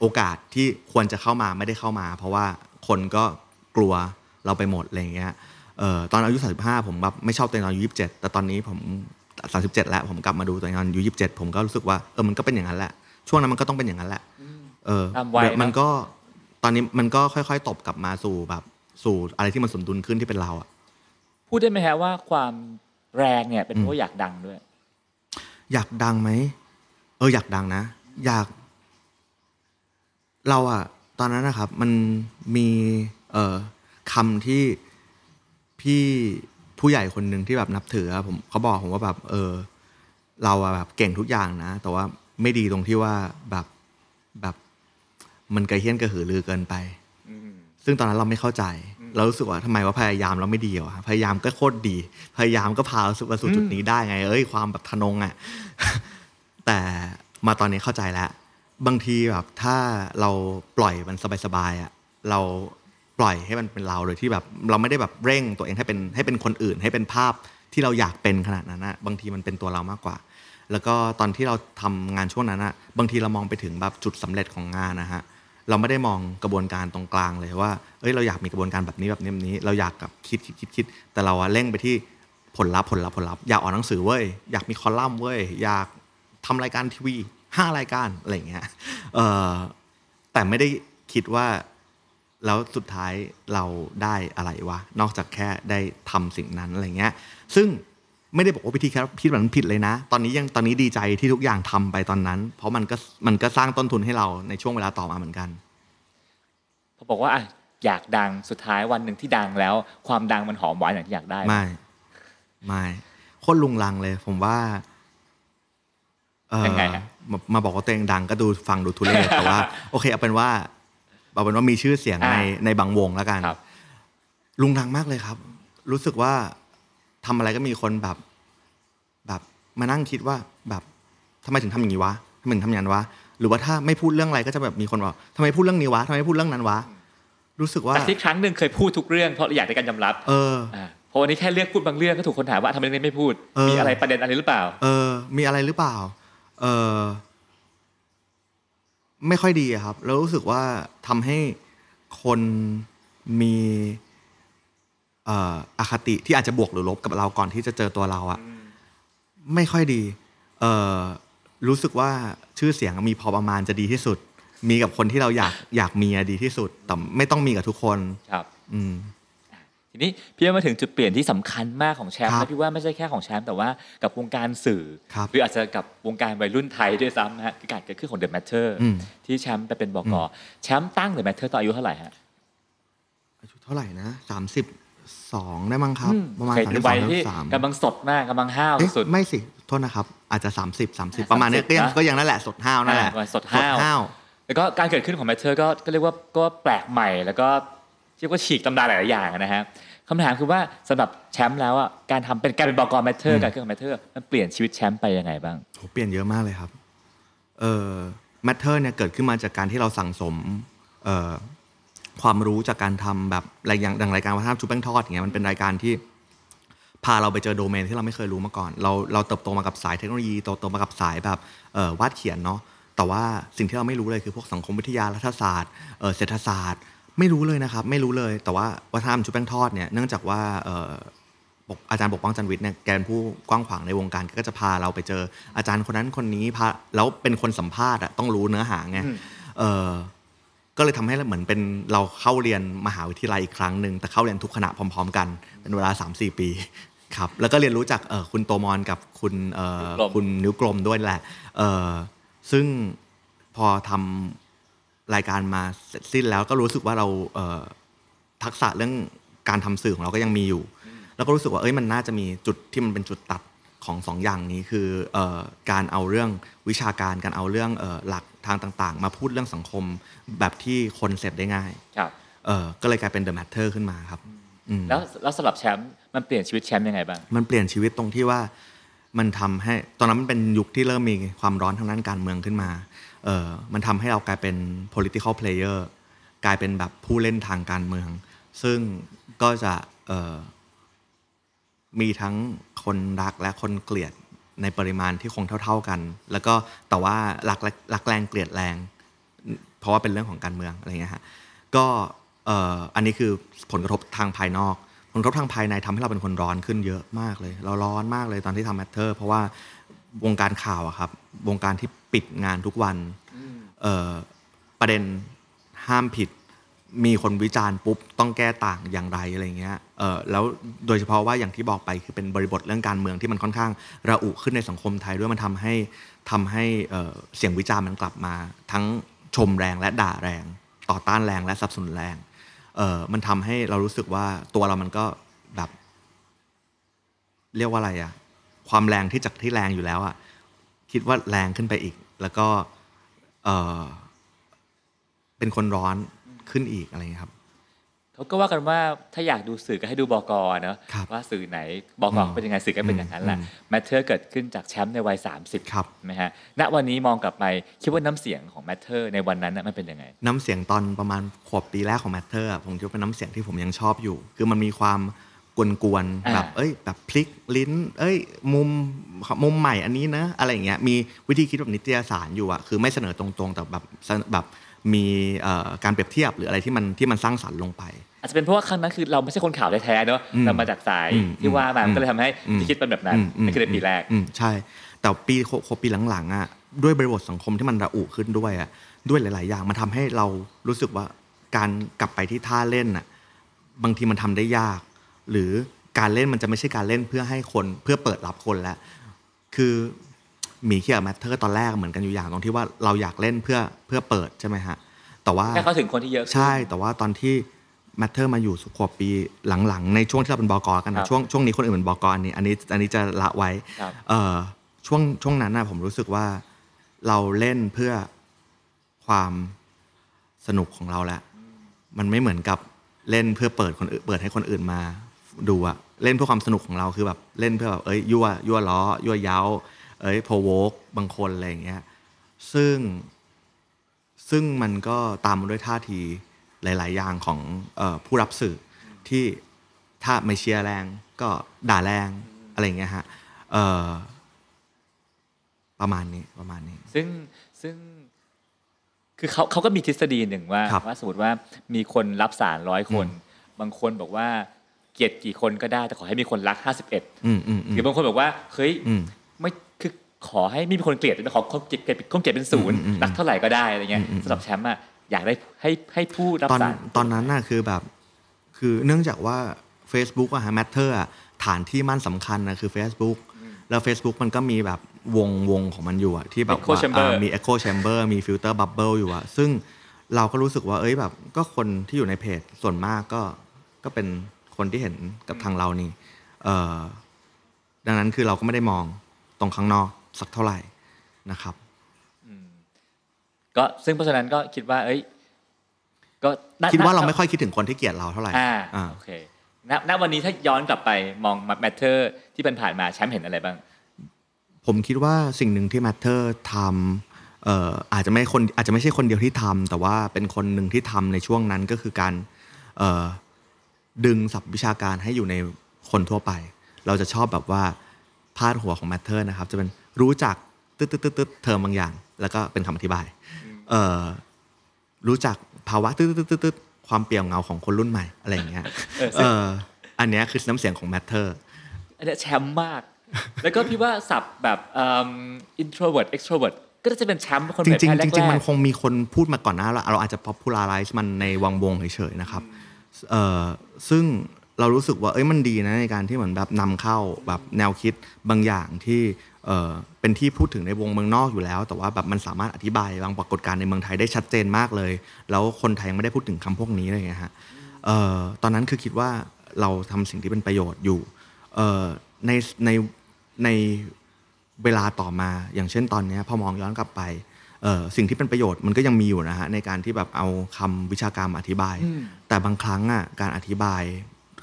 โอกาสที่ควรจะเข้ามาไม่ได้เข้ามา เพราะว่าคนก็กลัวเราไปหมดอะไรอย่างเงี้ยเอ่อตอนอายุ 35 ผมแบบไม่ชอบตัวเองตอนอายุ 27 แต่ตอนนี้ผม 37 แล้ว ผมกลับมาดูตัวเองตอนอายุ 27 ผมก็รู้สึกว่าเออมันก็เป็นอย่างนั้นแหละช่วงนั้นมันก็ต้องเป็นอย่างนั้นแหละเออตามวัยเดี๋ยวมันเนอะก็ตอนนี้มันก็ค่อยๆตบกลับมาสู่แบบสู่อะไรที่มันสมดุลขึ้นที่เป็นเราอะพูดได้ไหมฮะว่าความแรงเนี่ยเป็นเพราะว่าอยากดังด้วย อยากดังไหมเอออยากดังนะ อยาก เราอะตอนนั้นนะครับมันมีเอ่อคำที่พี่ผู้ใหญ่คนหนึ่งที่แบบนับถืออะผมเขาบอกผมว่าแบบเออเราอะแบบเก่งทุกอย่างนะ แต่ว่าไม่ดีตรงที่ว่าแบบแบบมันกระเฮี้ยนกระหือรือเกินไปอืมซึ่งตอนนั้นเราไม่เข้าใจ เรารู้สึกว่าทำไมว่าพยายามเราไม่ดีวะพยายามก็โคตรดี พยายามก็พาเราสู่สู่จุดนี้ได้ไง เอ้ยความแบบทะนงอะแต่มาตอนนี้เข้าใจแล้ว บางทีแบบถ้าเราปล่อยมันสบายๆอะเราปล่อยให้มันเป็นเราโดยที่แบบเราไม่ได้แบบเร่งตัวเองให้เป็นให้เป็นคนอื่น ให้เป็นภาพที่เราอยากเป็นขนาดนั้นนะบางทีมันเป็นตัวเรามากกว่า แล้วก็ตอนที่เราทำงานช่วงนั้นอะบางทีเรามองไปถึงแบบจุดสำเร็จของงานนะฮะเราไม่ได้มองกระบวนการตรงกลางเลยว่าเอ้ยเราอยากมีกระบวนการแบบนี้แบบนี้แบบนี้ เราอยากกับคิดคิดคิดคิดแต่เราอะเร่งไปที่ผลลัพธ์ผลลัพธ์ผลลัพธ์อยากออกหนังสือเว้ยอยากมีคอลัมน์เว้ยอยากทำรายการทีวี ห้ารายการอะไรอย่างเงี้ยเออแต่ไม่ได้คิดว่าแล้วสุดท้ายเราได้อะไรวะ นอกจากแค่ได้ทำสิ่งนั้นอะไรเงี้ย ซึ่งไม่ได้บอกว่าวิธีคิดคิดแบบนั้นผิดเลยนะ ตอนนี้ยังตอนนี้ดีใจที่ทุกอย่างทำไปตอนนั้น เพราะมันก็มันก็สร้างต้นทุนให้เราในช่วงเวลาต่อมาเหมือนกันพอบอกว่าอะอยากดังสุดท้ายวันหนึ่งที่ดังแล้ว ความดังมันหอมหวานอย่างที่อยากได้ไม่ไม่โคตรลุงลังเลย ผมว่าเออยังไงฮะ มามาบอกว่าตัวเองดังก็ดูฟังดูทุเรศแต่ว่า โอเคเอาเป็นว่าเอาเป็นว่ามีชื่อเสียงในในบางวงแล้วกัน ครับ ลุงดังมากเลยครับ รู้สึกว่าทำอะไรก็มีคนแบบ แบบมานั่งคิดว่าแบบทำไมถึงทำอย่างนี้วะทำไมถึงทำอย่างนั้นวะหรือว่าถ้าไม่พูดเรื่องอะไรก็จะแบบมีคนบอกทำไมพูดเรื่องนี้วะทำไมไม่พูดเรื่องนั้นวะรู้สึกว่า แต่ที่ครั้งหนึ่งเคยพูดทุกเรื่องเพราะอยากได้การยอมรับเอออ่าเพราะวันนี้แค่เลือกพูดบางเรื่องก็ถูกคนถามว่าทำไมเรื่องนี้ไม่พูด เออ มีอะไรประเด็นอะไรหรือเปล่า เออ มีอะไรหรือเปล่า เออไม่ค่อยดีอะครับ แล้วรู้สึกว่าทำให้คนมีเอ่ออคติที่อาจจะบวกหรือลบกับเราก่อนที่จะเจอตัวเราอะไม่ค่อยดี เออรู้สึกว่าชื่อเสียงมีพอประมาณจะดีที่สุด มีกับคนที่เราอยากอยากมีอะดีที่สุด แต่ไม่ต้องมีกับทุกคน ครับ อืมที นี้พี่ว่ามาถึงจุดเปลี่ยนที่สำคัญมากของแชมป์ครับและพี่ว่าไม่ใช่แค่ของแชมป์แต่ว่ากับวงการสื่อครับหรืออาจจะกับวงการวัยรุ่นไทยด้วยซ้ำนะฮะคือการเกิดขึ้นของ The Matter อืมที่แชมป์ไปเป็นบกแชมป์ตั้ง The Matter ตอนอายุเท่าไหร่ฮะอายุเท่าไหร่นะสามสิบสองได้มั้งครับอืประมาณเคยสามเป็สินบสวัองยที่สามกำลังสดมากกำลังห้าวเอ๊ะสุดไม่สิโทษนะครับ อาจจะสามสิบสามสิบอ่าประมาณเนี้ยก็ยัง30นะก็ยังนั่นแหละสดห้าวนั่นแหละอ่าสดห้าวแล้วก็การเกิดขึ้นของ Matter ก็ก็เรียกว่าก็แปลกใหม่แล้วก็เรียกว่าฉีกตำราหลายๆอย่างนะฮะ คำถามคือว่าสำหรับแชมป์แล้วอะการทำเป็นการเป็นบก Matter การขึ้นของ Matter มันเปลี่ยนชีวิตแชมป์ไปยังไงบ้างโหเปลี่ยนเยอะมากเลยครับเอ่อ Matter เนี่ยเกิดขึ้นมาจากการที่เราสั่งสมเอ่อความรู้จากการทำแบบรายอย่างดังรายการวัฒนธรรมชุบแป้งทอดอย่างเงี้ยมันเป็นรายการที่พาเราไปเจอโดเมนที่เราไม่เคยรู้มาก่อน เราเราเติบโตมากับสายเทคโนโลยีเติบโตมากับสายแบบเอ่อวาดเขียนเนาะแต่ว่าสิ่งที่เราไม่รู้เลยคือพวกสังคมวิทยารัฐศาสตร์เอ่อเศรษฐศาสตร์ ไม่รู้เลยนะครับ ไม่รู้เลย แต่ว่าวัฒนธรรมชุบแป้งทอดเนี่ยเนื่องจากว่าเอ่อปกอาจารย์ปกป้องจันทร์วิทย์เนี่ยแกเป็นผู้กว้างขวางในวงการก็จะพาเราไปเจออาจารย์คนนั้นคนนี้พาแล้วเป็นคนสัมภาษณ์อะต้องรู้เนื้อหาไงอืมเออก็เลยทำให้เหมือนเป็นเราเข้าเรียนมหาวิทยาลัยอีกครั้งหนึ่งแต่เข้าเรียนทุกคณะพร้อม ๆ กัน เป็นเวลา 3-4 ปีครับแล้วก็เรียนรู้จากเออคุณโตมอนกับคุณเออนิ้วกลมคุณนิ้วกลมด้วยแหละเออซึ่งพอทำ รายการมาเสร็จสิ้นแล้วก็รู้สึกว่าเราเออทักษะเรื่องการทำสื่อของเราก็ยังมีอยู่ แล้วก็รู้สึกว่าเอ้ยมันน่าจะมีจุดที่มันเป็นจุดตัดของสองอย่างนี้คือเออการเอาเรื่องวิชาการการเอาเรื่องเออหลักทางต่างๆ มาพูดเรื่องสังคมแบบที่คนเสพได้ง่ายครับเออก็เลยกลายเป็น The Matter ขึ้นมาครับอืมแล้วแล้วสำหรับแชมป์มันเปลี่ยนชีวิตแชมป์ยังไงบ้างมันเปลี่ยนชีวิตตรงที่ว่ามันทำให้ตอนนั้นมันเป็นยุคที่เริ่มมีความร้อนทางด้านการเมืองขึ้นมาเออ มันทำให้เรากลายเป็น political player กลายเป็นแบบผู้เล่นทางการเมือง ซึ่งก็จะเออมีทั้งคนรักและคนเกลียดในปริมาณที่คงเท่า ๆกัน แล้วก็แต่ว่ารักแรักแรงเกลียดแรง เพราะว่าเป็นเรื่องของการเมืองอะไรเงี้ยฮะก็เอ่ออันนี้คือผลกระทบทางภายนอก ผลกระทบทางภายในทำให้เราเป็นคนร้อนขึ้นเยอะมากเลย เราร้อนมากเลยตอนที่ทำแมทเทอร์ เพราะว่า วงการข่าวอะครับ วงการที่ปิดงานทุกวันเอ่อประเด็นห้ามผิด มีคนวิจารณ์ปุ๊บต้องแก้ต่างอย่างไรอะไรเงี้ยเออแล้วโดยเฉพาะว่าอย่างที่บอกไปคือเป็นบริบทเรื่องการเมืองที่มันค่อนข้างระอุขึ้นในสังคมไทยด้วยมันทำให้ทำให้เอ่อเสียงวิจารณ์มันกลับมา ทั้งชมแรงและด่าแรง ต่อต้านแรงและสนับสนุนแรงเออมันทำให้เรารู้สึกว่าตัวเรามันก็แบบ เรียกว่าอะไรอะ ความแรงที่จากที่แรงอยู่แล้วอะคิดว่าแรงขึ้นไปอีก แล้วก็เออเป็นคนร้อนขึ้นอีกอะไรอย่างเงี้ยครับเขาก็ว่ากันว่าถ้าอยากดูสื่อก็ให้ดูบกเนอะครับว่าสื่อไหนบกอืมเป็นยังไงสื่อก็เป็นอย่างนั้นแหละอืม Matter เกิดขึ้นจากแชมป์ในวัย 30ครับไหมฮะณวันนี้มองกลับไปคิดว่าน้ำเสียงของ Matter ในวันนั้นน่ะมันเป็นยังไง น้ำเสียงตอนประมาณขวบปีแรกของ Matter ผมคิดว่าเป็นน้ำเสียงที่ผมยังชอบอยู่ คือมันมีความ กวนๆอ่าแบบเอ้ยแบบพลิกลิ้น เอ้ย มุมมุมใหม่อันนี้นะ อะไรอย่างเงี้ยมีวิธีคิดแบบนิตยสารอยู่อะคือไม่เสนอตรงๆ แต่แบบแบบมีเอ่อการเปรียบเทียบหรืออะไรที่มันที่มันสร้างสรรค์ลงไป อาจจะเป็นเพราะว่าครั้งนั้นคือเราไม่ใช่คนข่าวแท้ๆเนอะอืมเรามาจากสายอืมที่ว่ามาอืมก็เลยทำให้อืมคิดเป็นแบบนั้นอืมอืมนั่นคือในปีแรกอืมใช่ แต่ปีโคโคปีหลังๆอะด้วยบริบทสังคมที่มันระอุขึ้นด้วยอะด้วยหลาย ๆ อย่างมันทำให้เรารู้สึกว่าการกลับไปที่ท่าเล่นอะบางทีมันทำได้ยาก หรือการเล่นมันจะไม่ใช่การเล่นเพื่อให้คนเพื่อเปิดรับคนแล้วคือมีเดีย Matter ตอนแรกเหมือนกันอยู่อย่างตรงที่ว่าเราอยากเล่นเพื่อเพื่อเปิดใช่ไหมฮะแต่ว่าแค่เข้าถึงคนที่เยอะขึ้นใช่ แต่ว่าตอนที่ Matter มาอยู่สู่ขวบปีหลังๆ ในช่วงที่เราเป็นบกกันครันะบช่วงช่วงนี้คนอื่นเป็นบกอันนี้อันนี้อันนี้จะละไว้ครับเอ่อช่วงช่วงนั้นนะผมรู้สึกว่าเราเล่นเพื่อความสนุกของเราแหละมันไม่เหมือนกับเล่นเพื่อเปิดคนอื่นเปิดให้คนอื่นมา ดูอะเล่นเพื่อความสนุกของเราคือแบบเล่นเพื่อแบบเอ้ยยั่วยั่วล้อยั่วเย้า เอ้ยพโวกบางคนอะไรอย่างเงี้ยซึ่งซึ่งมันก็ตามมาด้วยท่าทีหลาย ๆ อย่างของเออผู้รับสื่อที่ถ้าไม่เชียร์แรงก็ด่าแรงอะไรอย่างเงี้ยฮะเออประมาณนี้ประมาณนี้ ซึ่งซึ่งคือเขาเขาก็มีทฤษฎีหนึ่งว่าครับว่าสมมติว่ามีคนรับสารร้อยคน บางคนบอกว่า เกลียดกี่คนก็ได้แต่ขอให้มีคนรักห้าสิบเอ็ดอืมอืมอืหมรือบางคนบอกว่าเฮ้ยอืมไม่คือขอให้ไม่มีคนเกลียดแต่ขอคนเกลียดเกลียดคนเกลียดเป็นศูนย์อืมอืมรักเท่าไหร่ก็ได้อะไรเงี้ยอืมอืมสำหรับแชมป์อะอยากได้ให้ให้ผู้รับตอนสารตอนนั้นน่ะคือแบบ คือเนื่องจากว่า Facebook อะฮะ Matter อะฐานที่มั่นสำคัญนะคือ Facebook แล้ว Facebook มันก็มีแบบวงวงของมันอยู่อะที่แบบ Echo ว่า chamber อ่ามี Echo Chamber มี Filter Bubble อยู่อะซึ่งเราก็รู้สึกว่าเอ้ยแบบ ก็คนที่อยู่ในเพจส่วนมากก็ก็เป็น คนที่เห็นกับทางเรานี่เอ่อดังนั้นคือเราก็ไม่ได้มองตรงข้างนอกสักเท่าไหร่นะครับก็ซึ่งเพราะฉะนั้นก็คิดว่า เอ้ย ก็ณคิดว่าเราณไม่ค่อยคิดถึงคนที่เกลียดเราเท่าไหร่อ่าอ่าโอเคณณวันนี้ถ้าย้อนกลับไปมองแมทเทอร์ที่เป็นผ่านมาแชมป์เห็นอะไรบ้าง ผมคิดว่าสิ่งหนึ่งที่ Matter ทำเอ่ออาจจะไม่คนอาจจะไม่ใช่คนเดียวที่ทำแต่ว่าเป็นคนหนึ่งที่ทำในช่วงนั้นก็คือการเอ่อ ดึงศัพท์วิชาการให้อยู่ในคนทั่วไป เราจะชอบแบบว่าพาดหัวของ Matter นะครับ จะเป็นรู้จักตึ๊ดตึ๊ดตึ๊ดตึ๊ดเทอมบางอย่าง แล้วก็เป็นคำอธิบายเอ่อรู้จักภาวะตึ๊ดตึ๊ดตึ๊ดตึ๊ดความเปี่ยวเงาของคนรุ่นใหม่อะไรอย่างเงี้ยเออซึ่งเอ่ออันเนี้ยคือน้ำเสียงของ Matter อันเนี้ยแชมป์มาก แล้วก็พี่ว่าสับแบบเอิ่ม introvert extrovert ก็จะเป็นแชมป์คนจเผริยงแพร่ๆจริงๆแรมักนคงมีคนพูดมาก่อนหน้าแล้วเราอาจจะ popularize มันในวังวงเฉยๆนะครับเอ่อ ซึ่งเรารู้สึกว่าเอ้ยมันดีนะในการที่เหมือนแบบนำเข้าแบบแนวคิดบางอย่างที่เเป็นที่พูดถึงในวงเมืองนอกอยู่แล้ว แต่ว่าแบบมันสามารถอธิบายบางปรากฏการณ์ในเมืองไทยได้ชัดเจนมากเลย แล้วคนไทยยังไม่ได้พูดถึงคำพวกนี้เลยนะฮะตอนนั้นคือคิดว่าเราทำสิ่งที่เป็นประโยชน์อยู่ในในในเวลาต่อมาอย่างเช่นตอนนี้พอมองย้อนกลับไปสิ่งที่เป็นประโยชน์มันก็ยังมีอยู่นะฮะในการที่แบบเอาคำวิชาการมาอธิบาย แต่บางครั้งอะการอธิบาย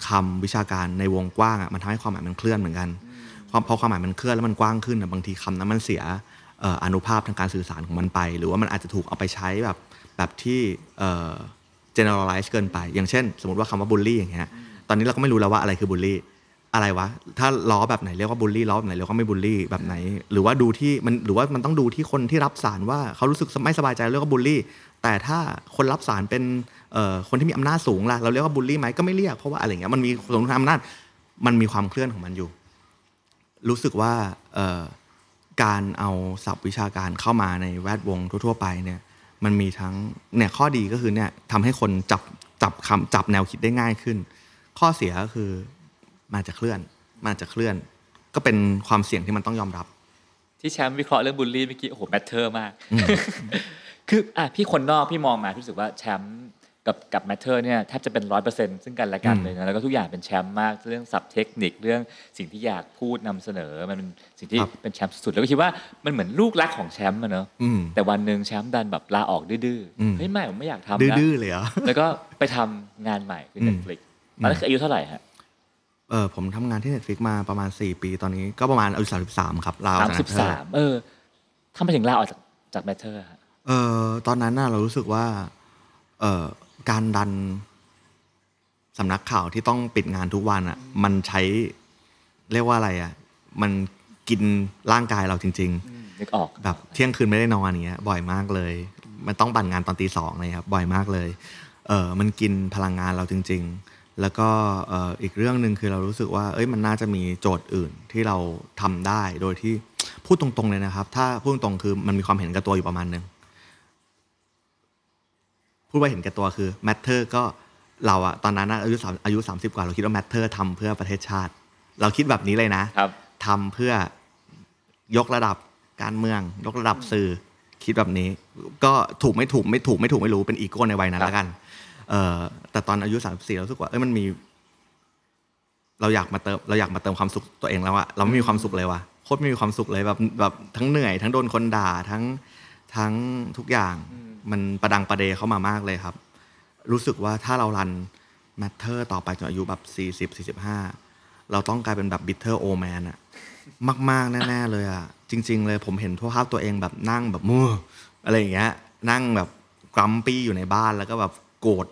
คำวิชาการในวงกว้างอะมันทำให้ความหมายมันเคลื่อนเหมือนกันความพอความหมายมันเคลื่อนแล้วมันกว้างขึ้นอะบางทีคำนั้นมันเสียเอ่ออนุภาพทางการสื่อสารของมันไป หรือว่ามันอาจจะถูกเอาไปใช้แบบแบบที่เอ่อ generalize เกินไป อย่างเช่น สมมติว่าคำว่าบูลลี่อย่างเงี้ยตอนนี้เราก็ไม่รู้แล้วว่าอะไรคือบูลลี่อะไรวะ ถ้าล้อแบบไหนเรียกว่าบูลลี่ล้อแบบไหนเรียกว่าไม่บูลลี่แบบไหน หรือว่าดูที่มันหรือว่ามันต้องดูที่คนที่รับสารว่าเขารู้สึกไม่สบายใจเรียกว่าบูลลี่ แต่ถ้าคนรับสารเป็นเอ่อคนที่มีอำนาจสูงล่ะเราเรียกว่าบูลลี่ไหมก็ไม่เรียกเพราะว่าอะไรเงี้ยมันมีสมมติอำนาจมันมีความเคลื่อนของมันอยู่ รู้สึกว่าเอ่อการเอาศัพท์วิชาการเข้ามาในแวดวงทั่ว ๆ ไปเนี่ยมันมีทั้งเนี่ยข้อดีก็คือเนี่ยทำให้คนจับจับคำจับแนวคิดได้ง่ายขึ้น ข้อเสียก็คือมันอาจจะเคลื่อนมันอาจจะเคลื่อน ก็เป็นความเสี่ยงที่มันต้องยอมรับๆที่แชมป์วิเคราะห์เรื่องบูลลี่เมื่อกี้โอ้โห Matter มาก คืออะพี่คนนอกพี่มองมาพี่รู้สึกว่าแชมป์กับกับ Matter เนี่ยแทบจะเป็นร้อยเปอร์เซ็นต์ซึ่งกันและกันอืมเลยนะแล้วก็ทุกอย่างเป็นแชมป์มากเรื่องสับเทคนิคเรื่องสิ่งที่อยากพูดนำเสนอมันเป็นสิ่งที่ครับเป็นแชมป์สุดๆแล้วก็คิดว่ามันเหมือนลูกรักของแชมป์อะเนอะอืมแต่วันหนึ่งแชมป์ดันแบบลาออกดื้ออืมๆเฮ้ยไม่ผมไม่อยากทำนะดื้อๆเลยเหรอแล้วก็ไปทำงานใหม่คืออืม Netflix ตอนนั้นคืออายุเท่าไหร่ฮะเออผมทำงานที่ Netflix มาประมาณ 4 ปีตอนนี้ก็ประมาณอายุ33ครับลาออกสามจากสิบ Matter สามเออทำไมถึงลาออกจากจากแมทเทอร์ฮะ เออตอนนั้นน่ะเรารู้สึกว่า เออการดันสำนักข่าวที่ต้องปิดงานทุกวันอะ มันใช้เรียกว่าอะไรอะ มันกินร่างกายเราจริงๆนึกออกแบบเที่ยงคืนไม่ได้นอนอย่างเงี้ย บ่อยมากเลย มันต้องบันงานตอนตีสองเลยครับบ่อยมากเลย เออมันกินพลังงานเราจริง ๆ แล้วก็เอ่ออีกเรื่องหนึ่งคือเรารู้สึกว่า เอ้ยมันน่าจะมีโจทย์อื่นที่เราทำได้โดยที่ พูดตรงๆเลยนะครับ ถ้าพูดตรงๆคือมันมีความเห็นแก่ตัวอยู่ประมาณหนึ่ง พูดว่าเห็นแก่ตัวคือ matter ก็เราอะตอนนั้นอะอายุสามอายุสามสิบกว่าเราคิดว่า matter ทำเพื่อประเทศชาติ เราคิดแบบนี้เลยนะครับ ทำเพื่อยกระดับการเมือง ยกระดับสื่อคิดแบบนี้ ก็ถูกไม่ถูกไม่ถูกไม่ถูกไม่รู้เป็นอีโก้ในวัยนั้นครับ แล้วกัน เอ่อแต่ตอนอายุสามสี่รู้สึกว่าเอ้ยมันมี เราอยากมาเติมเราอยากมาเติมความสุขตัวเองแล้วอะเราไม่มีความสุขเลยว่ะโคตรไม่มีความสุขเลยแบบแบบทั้งเหนื่อย ทั้งโดนคนด่าทั้งทั้งทุกอย่าง มันประดังประเดเข้ามามากเลยครับ รู้สึกว่าถ้าเรา run Matter ต่อไปจนอายุแบบสี่สิบสี่สิบห้าเราต้องกลายเป็นแบบ bitter old man อะมาก ๆ แน่ ๆ เลยอะจริง ๆ เลยผมเห็นทั่วภาพตัวเองแบบนั่งแบบมืออะไรอย่างเงี้ยนั่งแบบ grumpy อยู่ในบ้านแล้วก็แบบโกรธ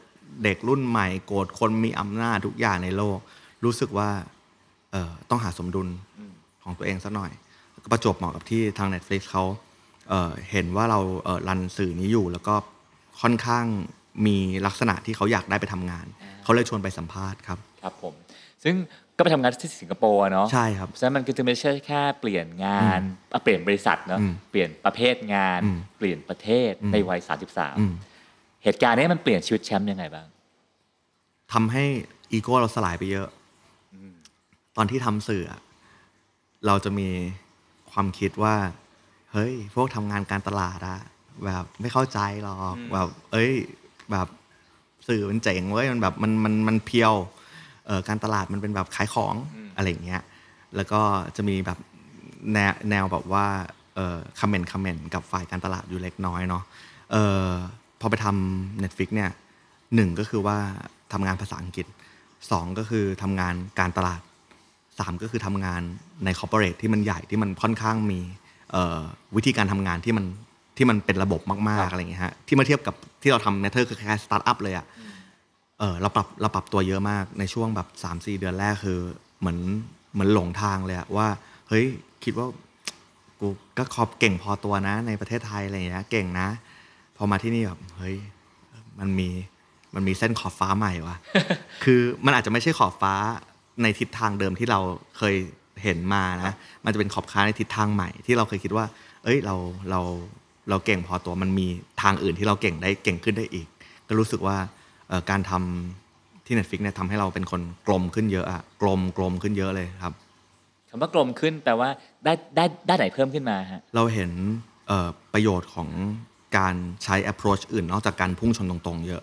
เด็กรุ่นใหม่ โกรธคนมีอำนาจทุกอย่างในโลก รู้สึกว่าเออต้องหาสมดุลของตัวเองสักหน่อยก็ประจวบเหมาะกับที่ทาง Netflix เขา เอ่อเห็นว่าเราเอ่อ run สื่อนี้อยู่ แล้วก็ค่อนข้างมีลักษณะที่เขาอยากได้ไปทำงาน เขาเลยชวนไปสัมภาษณ์ครับครับผมซึ่งก็ไปทำงานที่สิงคโปร์อะเนาะใช่ครับเพราะฉะนั้นมันก็จะไม่ใช่แค่เปลี่ยนงานอะเปลี่ยนบริษัทเนาะอืมเปลี่ยนประเภทงานอืมเปลี่ยนประเทศอืมในวัยอืม33 เหตุการณ์นี้มันเปลี่ยนชีวิตแชมป์ยังไงบ้างทำให้อีโก้เราสลายไปเยอะ ตอนที่ทำสื่ออะเราจะมีความคิดว่า เฮ้ย พวกทำงานการตลาดอะแบบไม่เข้าใจหรอกแบบ เอ้ย แบบสื่อมันเจ๋งเว้ยมันแบบมันมันมันเพียวเอ่อการตลาดมันเป็นแบบขายของอะไรอย่างเงี้ยแล้วก็จะมีแบบแนวแนวแบบว่าเอ่อคอมเมนต์คอมเมนต์กับฝ่ายการตลาดอยู่เล็กน้อยเนาะเอ่อพอไปทำ Netflix เนี่ยหนึ่งก็คือว่าทำงานภาษาอังกฤษสองก็คือทำงานการตลาดสามก็คือทำงานในคอร์ปอเรทที่มันใหญ่ที่มันค่อนข้างมีเอ่อ วิธีการทำงานที่มันที่มันเป็นระบบมากๆอะไรอย่างเงี้ยฮะที่มาเทียบกับที่เราทำ Matter คือคล้ายๆสตาร์ทอัพเลยอะเออเราปรับเราปรับตัวเยอะมากในช่วงแบบ3าสี่เดือนแรกคือเหมือนเหมือนหลงทางเลยอะว่าเฮ้ยคิดว่ากูก็ขอบเก่งพอตัวนะ ในประเทศไทยอะไรอย่างเงี้ยเก่งนะ พอมาที่นี่แบบเฮ้ยมันมีมันมีเส้นขอบฟ้าใหม่ว่ะคือมันอาจจะไม่ใช่ขอบฟ้าในทิศทางเดิมที่เราเคย เห็นมานะมันจะเป็นขอบฟ้าในทิศทางใหม่ที่เราเคยคิดว่า เอ้ยเราเราเราเก่งพอตัวมันมีทางอื่นที่เราเก่งได้เก่งขึ้นได้อีก ก็รู้สึกว่าเอ่อการทำที่ Netflix เนี่ยทำให้เราเป็นคนกลมขึ้นเยอะอะกลมกลมขึ้นเยอะเลยครับคำว่ากลมขึ้นแปลว่าได้ได้ได้ไหนเพิ่มขึ้นมาฮะเราเห็นเอ่อประโยชน์ของการใช้ approach อื่น นอกจากการพุ่งชนตรงๆ เยอะ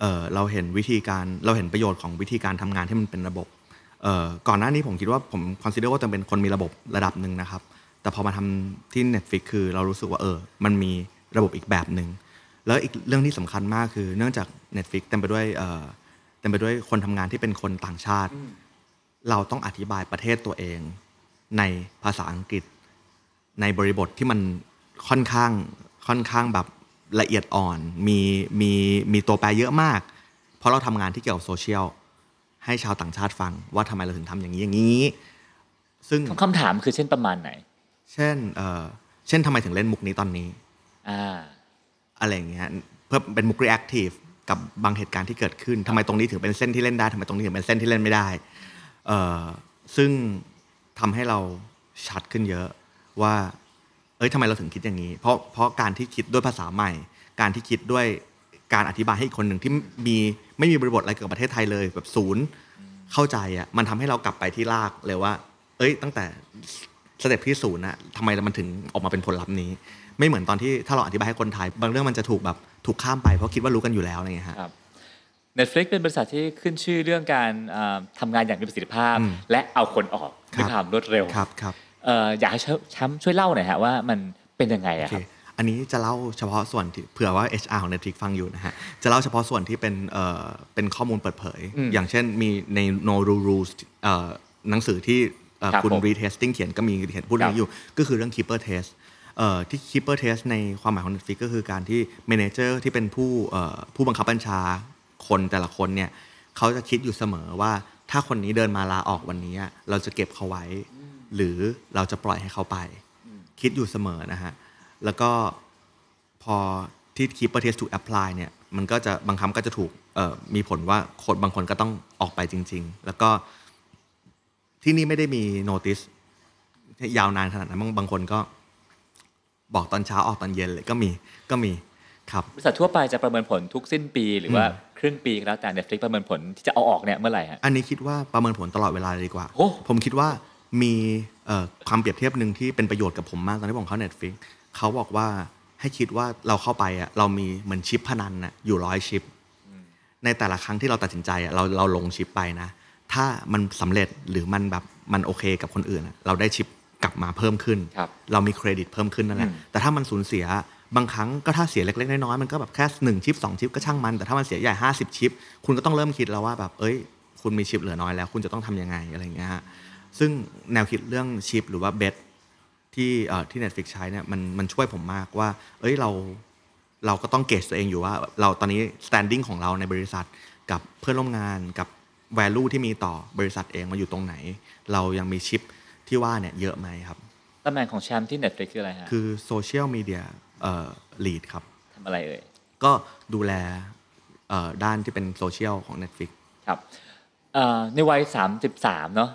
เอ่อเราเห็นวิธีการเราเห็นประโยชน์ของวิธีการทำงานที่มันเป็นระบบเอ่อ ก่อนหน้านี้ผมคิดว่าผม consider ว่าจะเป็นคนมีระบบระดับหนึ่งนะครับ แต่พอมาทำที่ Netflix คือเรารู้สึกว่าเออ มันมีระบบอีกแบบหนึ่ง แล้วอีกเรื่องที่สำคัญมากคือ เนื่องจาก Netflix เต็มไปด้วยเอ่อเต็มไปด้วยคนทำงานที่เป็นคนต่างชาติ เราต้องอธิบายประเทศตัวเอง ในภาษาอังกฤษ ในบริบทที่มันค่อนข้างค่อนข้างแบบละเอียดอ่อน มีมีมีตัวแปรเยอะมาก เพราะเราทำงานที่เกี่ยวกับโซเชียล ให้ชาวต่างชาติฟังว่าทำไมเราถึงทำอย่างนี้อย่างนี้ ซึ่งคำถามคือเช่นประมาณไหน เช่นเอ่อเช่นทำไมถึงเล่นมุกนี้ตอนนี้อ่าอะไรอย่างเงี้ยเพื่อเป็นมุก reactive กับบางเหตุการณ์ที่เกิดขึ้นทำไมตรงนี้ถึงเป็นเส้นที่เล่นได้ทำไมตรงนี้ถึงเป็นเส้นที่เล่นไม่ได้เอ่อซึ่งทำให้เราชัดขึ้นเยอะว่า เอ้ยทำไมเราถึงคิดอย่างนี้ เพราะเพราะการที่คิดด้วยภาษาใหม่ การที่คิดด้วยการอธิบายให้อีกคนหนึ่งที่มี ไม่มีบริบทอะไรเกี่ยวกับประเทศไทยเลยแบบศูนย์เข้าใจอะมันทำให้เรากลับไปที่รากเลยว่า เอ้ย ตั้งแต่ step ที่ศูนย์อะทำไมมันถึงออกมาเป็นผลลัพธ์นี้ ไม่เหมือนตอนที่ถ้าเราอธิบายให้คนไทย บางเรื่องมันจะถูกแบบถูกข้ามไปเพราะคิดว่ารู้กันอยู่แล้วอะไรอย่างเงี้ยฮะครับ Netflix เป็นบริษัทที่ขึ้นชื่อเรื่องการอ่าทำงานอย่างมีประสิทธิภาพอืมและเอาคนออกครับด้วยความรวดเร็วครับครับเอ่ออยากให้แชมป์ช่วยเล่าหน่อยฮะว่ามันเป็นยังไงโออะเคครับ อันนี้จะเล่าเฉพาะส่วนที่เผื่อว่า HR ของ Netflix ฟังอยู่นะฮะ จะเล่าเฉพาะส่วนที่เป็นเอ่อเป็นข้อมูลเปิดเผยอืมอย่างเช่นมีใน No Rule Rules เอ่อหนังสือที่เอ่อครับคุณผม retesting เขียนก็มีเขียนพูดเรื่องนี้อยู่ ก็คือเรื่อง keeper test เอ่อที่ keeper test ในความหมายของ Netflix ก็คือการที่ manager ที่เป็นผู้เอ่อผู้บังคับบัญชาคนแต่ละคนเนี่ยเขาจะคิดอยู่เสมอว่าถ้าคนนี้เดินมาลาออกวันนี้ เราจะเก็บเขาไว้ หรือเราจะปล่อยให้เขาไป คิดอยู่เสมอนะฮะ แล้วก็พอที่ keeper test to apply เนี่ยมันก็จะบางครั้งก็จะถูกเอ่อมีผลว่าคนบางคนก็ต้องออกไปจริง ๆ แล้วก็ที่นี่ไม่ได้มี notice ยาวนานขนาดนั้นบางบางคนก็บอกตอนเช้าออกตอนเย็นเลยก็มีก็มีครับบริษัททั่วไปจะประเมินผลทุกสิ้นปี หรือว่าครึ่งปีก็แล้วแต่ Netflix ประเมินผลที่จะเอาออกเนี่ยเมื่อไหร่ฮะอันนี้คิดว่าประเมินผลตลอดเวลาเลยดีกว่าโอ้ผมคิดว่ามีเอ่อความเปรียบเทียบหนึ่งที่เป็นประโยชน์กับผมมากตอนที่ผมเข้า Netflix เขาบอกว่าให้คิดว่าเราเข้าไปอะเรามีเหมือนชิปพนันน่ะอยู่ร้อยชิป ในแต่ละครั้งที่เราตัดสินใจอะเราเราลงชิปไปนะ ถ้ามันสำเร็จหรือมันแบบมันโอเคกับคนอื่นอะเราได้ชิปกลับมาเพิ่มขึ้นครับเรามีเครดิตเพิ่มขึ้นนั่นแหละอืมแต่ถ้ามันสูญเสียบางครั้งก็ถ้าเสียเล็กๆน้อยๆมันก็แบบแค่หนึ่งชิปสองชิปก็ช่างมัน แต่ถ้ามันเสียใหญ่ห้าสิบชิป คุณก็ต้องเริ่มคิดแล้วว่าแบบเอ้ย คุณมีชิปเหลือน้อยแล้ว คุณจะต้องทำยังไงอะไรอย่างเงี้ยฮะซึ่งแนวคิดเรื่องชิปหรือว่าเบส ที่เอ่อที่ Netflix ใช้เนี่ยมันมันช่วยผมมากว่า เอ้ยเราเราก็ต้องเกจตัวเองอยู่ว่า เราตอนนี้ standing ของเราในบริษัทกับเพื่อนร่วมงานกับ value ที่มีต่อบริษัทเองมาอยู่ตรงไหน เรายังมีชิปที่ว่าเนี่ยเยอะไหมครับตำแหน่งของแชมป์ที่ Netflix คืออะไรฮะคือโซเชียลมีเดียเอ่อ lead ครับทำอะไรเอ่ยก็ดูแลเอ่อด้านที่เป็นโซเชียลของ Netflix ครับเอ่อในวัย 33 เนาะ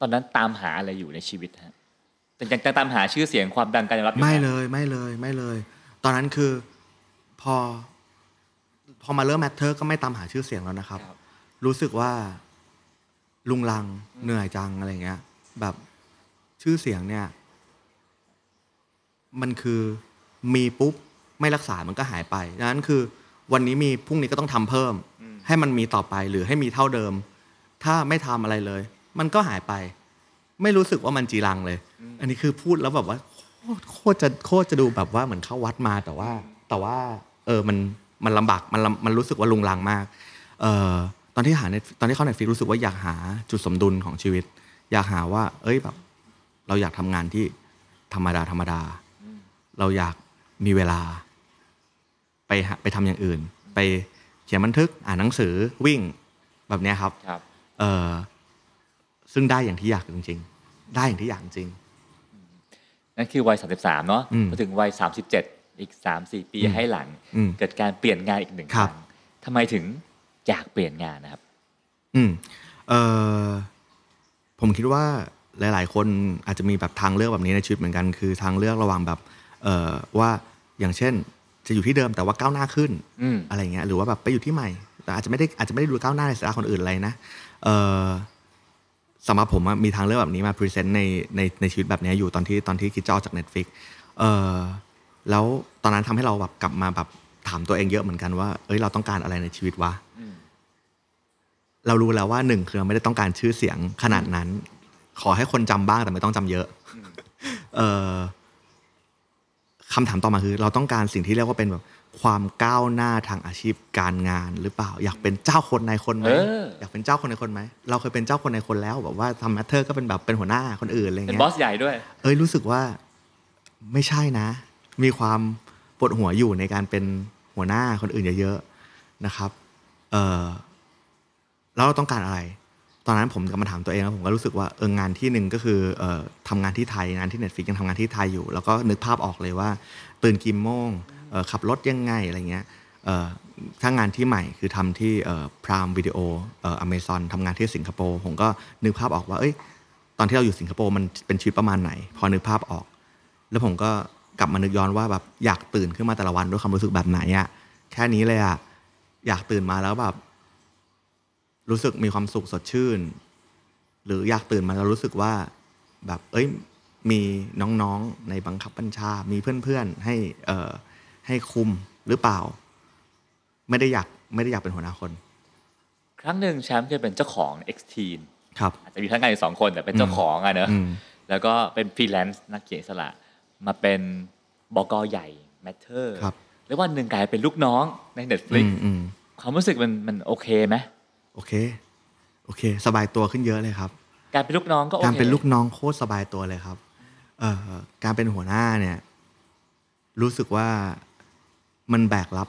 ตอนนั้นตามหาอะไรอยู่ในชีวิตฮะ แต่ยังตามหาชื่อเสียงความดังการยอมรับอยู่ไม่หเลยไม่เลยไม่เลย ตอนนั้นคือพอ พอมาเริ่ม Matter ก็ไม่ตามหาชื่อเสียงแล้วนะครับครับ รู้สึกว่าลุงลังเหนื่อยจังอะไรเงี้ย แบบชื่อเสียงเนี่ย มันคือมีปุ๊บไม่รักษามันก็หายไปดังนั้นคือ วันนี้มีพรุ่งนี้ก็ต้องทำเพิ่ม ให้มันมีต่อไปหรือให้มีเท่าเดิม ถ้าไม่ทำอะไรเลย มันก็หายไป ไม่รู้สึกว่ามันจีรังเลย อันนี้คือพูดแล้วแบบว่าโคตรโคตรจะโคตรจะดูแบบว่าเหมือนเข้าวัดมาแต่ว่า แต่ว่า เออมันมันลำบากมันลำมันรู้สึกว่าลุงลังมาก เอ่อตอนที่หา Net- ตอนที่เข้าเน็ตฟิกรู้สึกว่าอยากหาจุดสมดุลของชีวิต อยากหาว่า เอ้ยแบบ เราอยากทำงานที่ธรรมดาธรรมดา เราอยากมีเวลา ไปหาไปทำอย่างอื่น ไปเขียนบันทึกอ่านหนังสือวิ่งแบบเนี้ยครับครับ เออ ซึ่งได้อย่างที่อยากจริง ๆ ได้อย่างที่อยากจริงนั่นคือวัย 33 เนาะอืมพอถึงวัย 37 อีก 3-4 ปีอืมให้หลังอืมเกิดการเปลี่ยนงานอีกหนึ่งคครัรั้บงทำไมถึงอยากเปลี่ยนงานนะครับ อืมเออผมคิดว่าหลาย ๆ คนอาจจะมีแบบทางเลือกแบบนี้ในชีวิตเหมือนกัน คือทางเลือกระหว่างแบบเออว่าอย่างเช่น จะอยู่ที่เดิมแต่ว่าก้าวหน้าขึ้นอืมอะไรเงี้ยหรือว่าแบบไปอยู่ที่ใหม่ แต่อาจจะไม่ได้อาจจะไม่ได้ดูก้าวหน้าในสายตาคนอื่นอะไรนะเออ สำหรับผมอะมีทางเลือกแบบนี้มาพรีเซนต์ในในในชีวิตแบบนี้อยู่ตอนที่ตอนที่คิดจะออกจาก Netflix เออแล้วตอนนั้นทำให้เราแบบกลับมาแบบถามตัวเองเยอะเหมือนกันว่า เอ้ยเราต้องการอะไรในชีวิตวะอืมเรารู้แล้วว่าหนึ่งคือเราไม่ได้ต้องการชื่อเสียงขนาดนั้น ขอให้คนจำบ้างแต่ไม่ต้องจำเยอะ เออ คำถามต่อมาคือ เราต้องการสิ่งที่เรียกว่าเป็นแบบความก้าวหน้าทางอาชีพการงานหรือเปล่า อยากเป็นเจ้าคนในายคนไหมเอออยากเป็นเจ้าคนในายคนไหมเราเคยเป็นเจ้าคนในายคนแล้วแบบว่าทำแมทเทอร์ก็เป็นแบบเป็นหัวหน้าคนอื่นอะไรเป็นเงี้บอยสใหญ่ด้วย เอ้ยรู้สึกว่าไม่ใช่นะ มีความปวดหัวอยู่ในการเป็นหัวหน้าคนอื่นเยอะๆนะครับเออแล้วเราต้องการอะไร ตอนนั้นผมก็มาถามตัวเองแล้วผมก็รู้สึกว่าเอองานที่หนึ่งก็คือเออทำงานที่ไทยงานที่ Netflix ยังทำงานที่ไทยอยู่ แล้วก็นึกภาพออกเลยว่า ตื่นกี่โมงเอ่อขับรถยังไงอะไรเงี้ยเอ่อถ้างานที่ใหม่คือทำที่เอ่อพรามวิดีโอเอ่ออเมซอนทำงานที่สิงคโปร์ผมก็นึกภาพออกว่าเอ้ยตอนที่เราอยู่สิงคโปร์มันเป็นชีวิตประมาณไหน พอนึกภาพออก แล้วผมก็กลับมานึกย้อนว่าแบบอยากตื่นขึ้นมาแต่ละวันด้วยความรู้สึกแบบไหนอะแค่นี้เลยอะอยากตื่นมาแล้วแบบ รู้สึกมีความสุขสดชื่น หรืออยากตื่นมาแล้วรู้สึกว่าแบบ เอ้ยมีน้องๆในบังคับบัญชา มีเพื่อนๆให้เอ่อให้คุมหรือเปล่า ไม่ได้อยากไม่ได้อยากเป็นหัวหน้าคน ครั้งหนึ่งแชมป์จะเป็นเจ้าของ exteen ครับอาจจะมีทั้งงานอยู่สองคนแต่เป็นเจ้าของอะเนอะอืมแล้วก็เป็นฟรีแลนซ์นักเขียนอิสระมาเป็นบ.ก.ใหญ่ Matter ครับแล้ววันหนึ่งกลายเป็นลูกน้องในอื Netflix มอืมความรู้สึกมันมันโอเคไหม โอเค โอเค สบายตัวขึ้นเยอะเลยครับ การเป็นลูกน้องก็โอเคการเป็นลูกน้องโคตรสบายตัวเลยครับ เอ่อการเป็นหัวหน้าเนี่ย รู้สึกว่ามันแบกรับ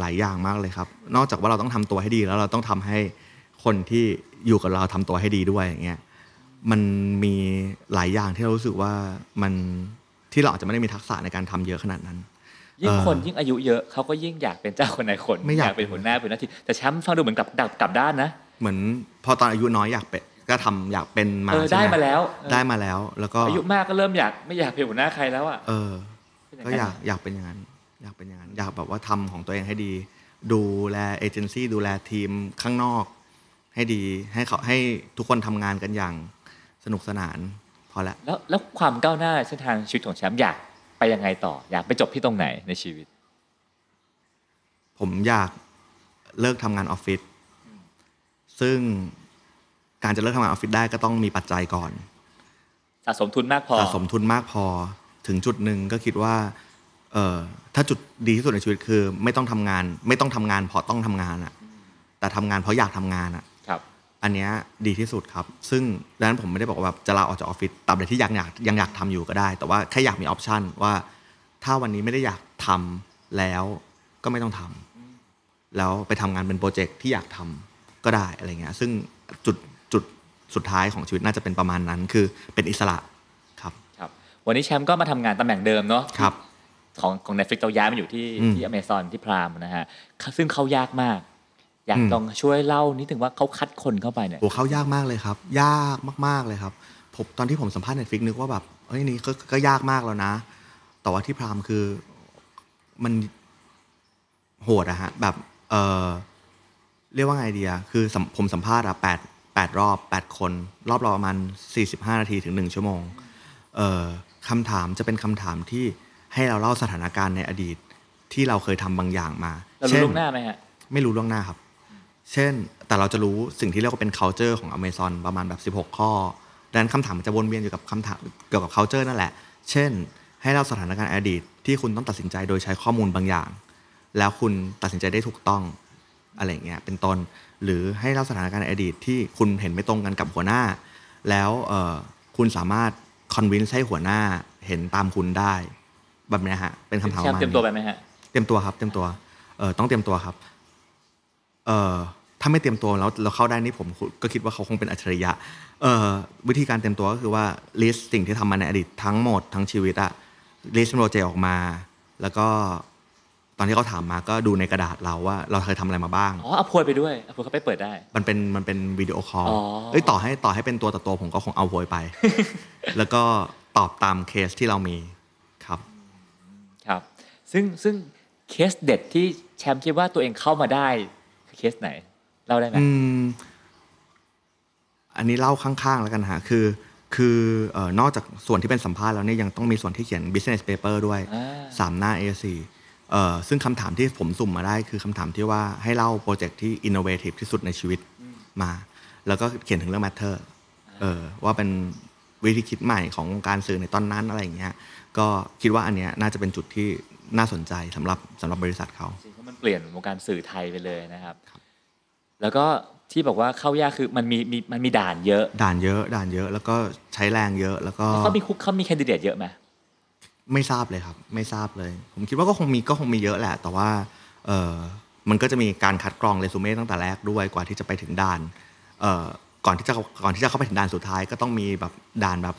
หลายอย่างมากเลยครับ นอกจากว่าเราต้องทำตัวให้ดีแล้วเราต้องทำให้คนที่อยู่กับเราทำตัวให้ดีด้วยอย่างเงี้ยมันมีหลายอย่างที่เรารู้สึกว่ามันที่เราอาจจะไม่ได้มีทักษะในการทำเยอะขนาดนั้น ยิ่งเออคนยิ่งอายุเยอะเขาก็ยิ่งอยากเป็นเจ้าคนนายคนไม่อยากเป็นหัวหน้าเป็นหน้าที่แต่แชมป์ฟังดูเหมือนกับดับกลับด้านนะ เหมือนพอตอนอายุน้อยอยากเป็นก็ทำอยากเป็นมาเออใช่หได้มาแล้วเออได้มาแล้ว แล้วก็อายุมากก็เริ่มอยากไม่อยากเป็นหัวหน้าใครแล้วอะเออเป็นก็งนั้นอยากอยากเป็นอย่างนั้นอยากเป็นอย่างนั้นอยากแบบว่าทำของตัวเองให้ดี ดูแลเอเจนซี่ดูแลทีมข้างนอก ให้ดีให้เขาให้ทุกคนทำงานกันอย่างสนุกสนานพอละแล้วแล้วความก้าวหน้าเส้นทางชีวิตของแชมป์อยาก ไปยังไงต่อ อยากไปจบที่ตรงไหนในชีวิต ผมอยากเลิกทำงานออฟฟิศซึ่งการจะเลิกทำงานออฟฟิศได้ก็ต้องมีปัจจัยก่อนสะสมทุนมากพอสะสมทุนมากพอถึงจุดหนึ่งก็คิดว่าเออถ้าจุดดีที่สุดในชีวิตคือ ไม่ต้องทำงาน ไม่ต้องทำงานเพราะต้องทำงานอะแต่ทำงานเพราะอยากทำงานอะครับ อันเนี้ยดีที่สุดครับ ซึ่งดังนั้นผมไม่ได้บอกว่าแบบจะลาออกจากออฟฟิศตราบใดที่ยังอยากยังอยากทำอยู่ก็ได้ แต่ว่าแค่อยากมีออปชันว่า ถ้าวันนี้ไม่ได้อยากทำแล้วก็ไม่ต้องทำแล้วไปทำงานเป็นโปรเจกต์ที่อยากทำก็ได้อะไรเงี้ย ซึ่งจุดจุดสุดท้ายของชีวิตน่าจะเป็นประมาณนั้น คือเป็นอิสระครับ ครับ วันนี้แชมป์ก็มาทำงานตำแหน่งเดิมเนาะครับ ของของ Netflix เราย้ายมาอยู่ที่อืมที่อเมซอนที่พรามนะฮะซึ่งเขายากมาก อยากอืมลองช่วยเล่านิดถึงว่าเขาคัดคนเข้าไปเนี่ยโหเข้ายากมากเลยครับ ยากมากๆเลยครับผมตอนที่ผมสัมภาษณ์เน็ตฟิกนึกว่าแบบเฮ้ยนี่ก็ก็ยากมากแล้วนะ แต่ว่าที่พรามคือมันโหดอะฮะแบบเออเรียกว่าไงดีอะคือสัมผมสัมภาษณ์อะแปดแปดรอบแปดคน รอบเราประมาณสี่สิบห้านาทีถึงหนึ่งชั่วโมงเอ่อคำถามจะเป็นคำถามที่ให้เราเล่าสถานการณ์ในอดีตที่เราเคยทำบางอย่างมาเรารู้ช่ล่วงหน้าไหมฮะไม่รู้ล่วงหน้าครับ เช่น แต่เราจะรู้สิ่งที่เรียกว่าเป็น culture ของ Amazon ประมาณแบบ 16 ข้อ ดังนั้นคำถามมันจะวนเวียนอยู่กับคำถามเกี่ยวกับ culture นั่นแหละ เช่น ให้เราสถานการณ์อดีต ที่คุณต้องตัดสินใจโดยใช้ข้อมูลบางอย่าง แล้วคุณตัดสินใจได้ถูกต้องอะไรอย่างเงี้ย เป็นต้น หรือให้เราสถานการณ์อดีตที่คุณเห็นไม่ตรงกันกับหัวหน้า แล้วเอ่อคุณสามารถ convince ให้หัวหน้าเห็นตามคุณได้ แบบเนี้ยฮะ เป็นคำถามแชปมระป์มาณเตรียมตัวไปนี้ไหมฮะ เตรียมตัวครับ เตรียมตัว เออต้องเตรียมตัวครับ เอ่อ ถ้าไม่เตรียมตัวแล้วเราเข้าได้นี่ผมก็คิดว่าเขาคงเป็นอัจฉริยะเอ่อวิธีการเตรียมตัวก็คือว่า list สิ่งที่ทำมาในอดีตทั้งหมดทั้งชีวิตอะ list โปรเจกต์ออกมา แล้วก็ตอนที่เขาถามมาก็ดูในกระดาษเราว่าเราเคยทำอะไรมาบ้าง อ๋อเอาโพยไปด้วยเอาโพยเขาไปเปิดได้ มันเป็นมันเป็นวิดีโอคอลอ๋อเอ้ยต่อให้ต่อให้เป็นตัวต่อตัวผมก็คงเอาโพยไป แล้วก็ตอบตามเคสที่เรามีครับ ครับ ซึ่งซึ่งเคสเด็ดที่แชมป์คิดว่าตัวเองเข้ามาได้คือเคสไหน เล่าได้ไหมอืมอันนี้เล่าข้างๆแล้วกันฮะคือ คือเอ่อนอกจากส่วนที่เป็นสัมภาษณ์แล้วเนี่ยยังต้องมีส่วนที่เขียน business paper ด้วยอ่าสามหน้า A4 เอ่อซึ่งคำถามที่ผมสุ่มมาได้คือคำถามที่ว่าให้เล่าโปรเจกต์ที่ innovative ที่สุดในชีวิตมา แล้วก็เขียนถึงเรื่อง matter เออว่าเป็นวิธีคิดใหม่ของวงการสื่อในตอนนั้นอะไรอย่างเงี้ย ก็คิดว่าอันเนี้ยน่าจะเป็นจุดที่น่าสนใจสำหรับสำหรับบริษัทเขาจริงๆเพราะมันเปลี่ยนวงการสื่อไทยไปเลยนะครับ แล้วก็ที่บอกว่าเข้ายากคือมันมีมีมันมีด่านเยอะ ด่านเยอะด่านเยอะ แล้วก็ใช้แรงเยอะแล้วก็เขามีคุกเขามีแคนดิเดตเยอะไหมไม่ทราบเลยครับ ไม่ทราบเลย ผมคิดว่าก็คงมีก็คงมีเยอะแหละ แต่ว่าเออมันก็จะมีการคัดกรองเรซูเม่ตั้งแต่แรกด้วยกว่าที่จะไปถึงด่านเอ่อก่อนที่จะก่อนที่จะเข้าไปถึงด่านสุดท้าย ก็ต้องมีแบบด่านแบบ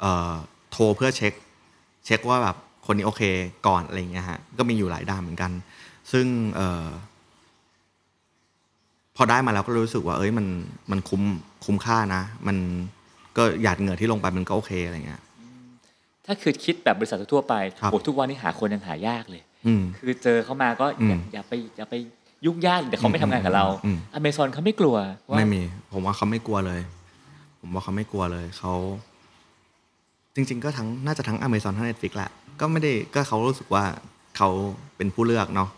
เอ่อโทรเพื่อเช็ค เช็คว่าแบบคนนี้โอเคก่อนอะไรอย่างเงี้ยฮะก็มีอยู่หลายด่านเหมือนกัน ซึ่งเอ่อ พอได้มาแล้วก็รู้สึกว่า เอ้ยมันมันคุ้มคุ้มค่านะ มันก็หยาดเหงื่อที่ลงไปมันก็โอเคอะไรเงี้ย ถ้าคือคิดแบบบริษัททั่วๆไปครับโหทุกวันนี้หาคนยังหายากเลย อืม คือเจอเขามาก็อย่าอืมอย่าไปอย่าไปยุ่งยากเดี๋ยวเขาไม่ทำงานกับเราอืม อเมซอนเขาไม่กลัวว่าไม่มี ผมว่าเขาไม่กลัวเลย ผมว่าเขาไม่กลัวเลยเขาจริง ๆ ก็ทั้งน่าจะทั้ง Amazon ทั้ง Netflix แหละก็ไม่ได้ก็เขารู้สึกว่าเขาเป็นผู้เลือกเนาะ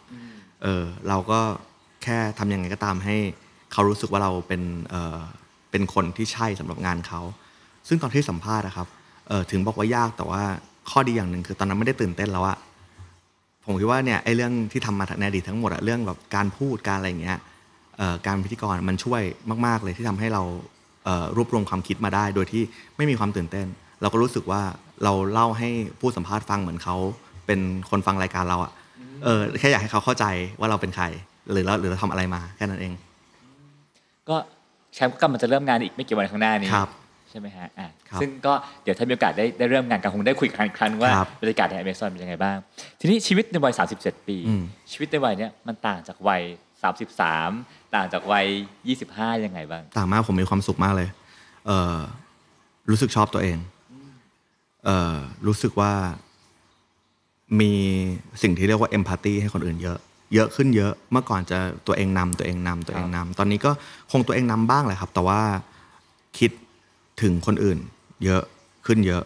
เออ เราก็ แค่ทำยังไงก็ตามให้เขารู้สึกว่าเราเป็นเออเป็นคนที่ใช่สำหรับงานเขา ซึ่งตอนที่สัมภาษณ์นะครับเออถึงบอกว่ายากแต่ว่าข้อดีอย่างหนึ่งคือตอนนั้นไม่ได้ตื่นเต้นแล้วอะผมคิดว่าเนี่ยไอ้เรื่องที่ทำมาในอดีตทั้งหมดอะเรื่องแบบการพูดการอะไรอย่างเงี้ยการพิธีกรมันช่วยมาก ๆ เลยที่ทำให้เรารวบรวมความคิดมาได้ โดยที่ไม่มีความตื่นเต้น เราก็รู้สึกว่าเราเล่าให้ผู้สัมภาษณ์ฟังเหมือนเขาเป็นคนฟังรายการเราอะเออแค่อยากให้เขาเข้าใจว่าเราเป็นใคร หรือเราหรือเราทำอะไรมาแค่นั้นเอง ก็แชมป์ก็กำลังจะเริ่มงานอีกไม่กี่วันข้างหน้านี้ครับ ใช่ไหมฮะอะครับซึ่งก็เดี๋ยวถ้ามีโอกาสได้ได้เริ่มงานกันคงได้คุยกันอีกครั้งว่าครับบรรยากาศในอเมซอนเป็นยังไงบ้าง ทีนี้ชีวิตในวัย 37 ปี อืม ชีวิตในวัยเนี้ยมันต่างจากวัย 33 ต่างจากวัย 25 ยังไงบ้าง ต่างมากผมมีความสุขมากเลย เออรู้สึกชอบตัวเอง เออรู้สึกว่ามีสิ่งที่เรียกว่าเอมพัตตีให้คนอื่นเยอะ เยอะขึ้นเยอะเมื่อก่อนจะตัวเองนำตัวเองนำตัวเองนำตอนนี้ก็คงตัวเองนำบ้างแหละครับ แต่ว่าคิดถึงคนอื่น เยอะขึ้นเยอะ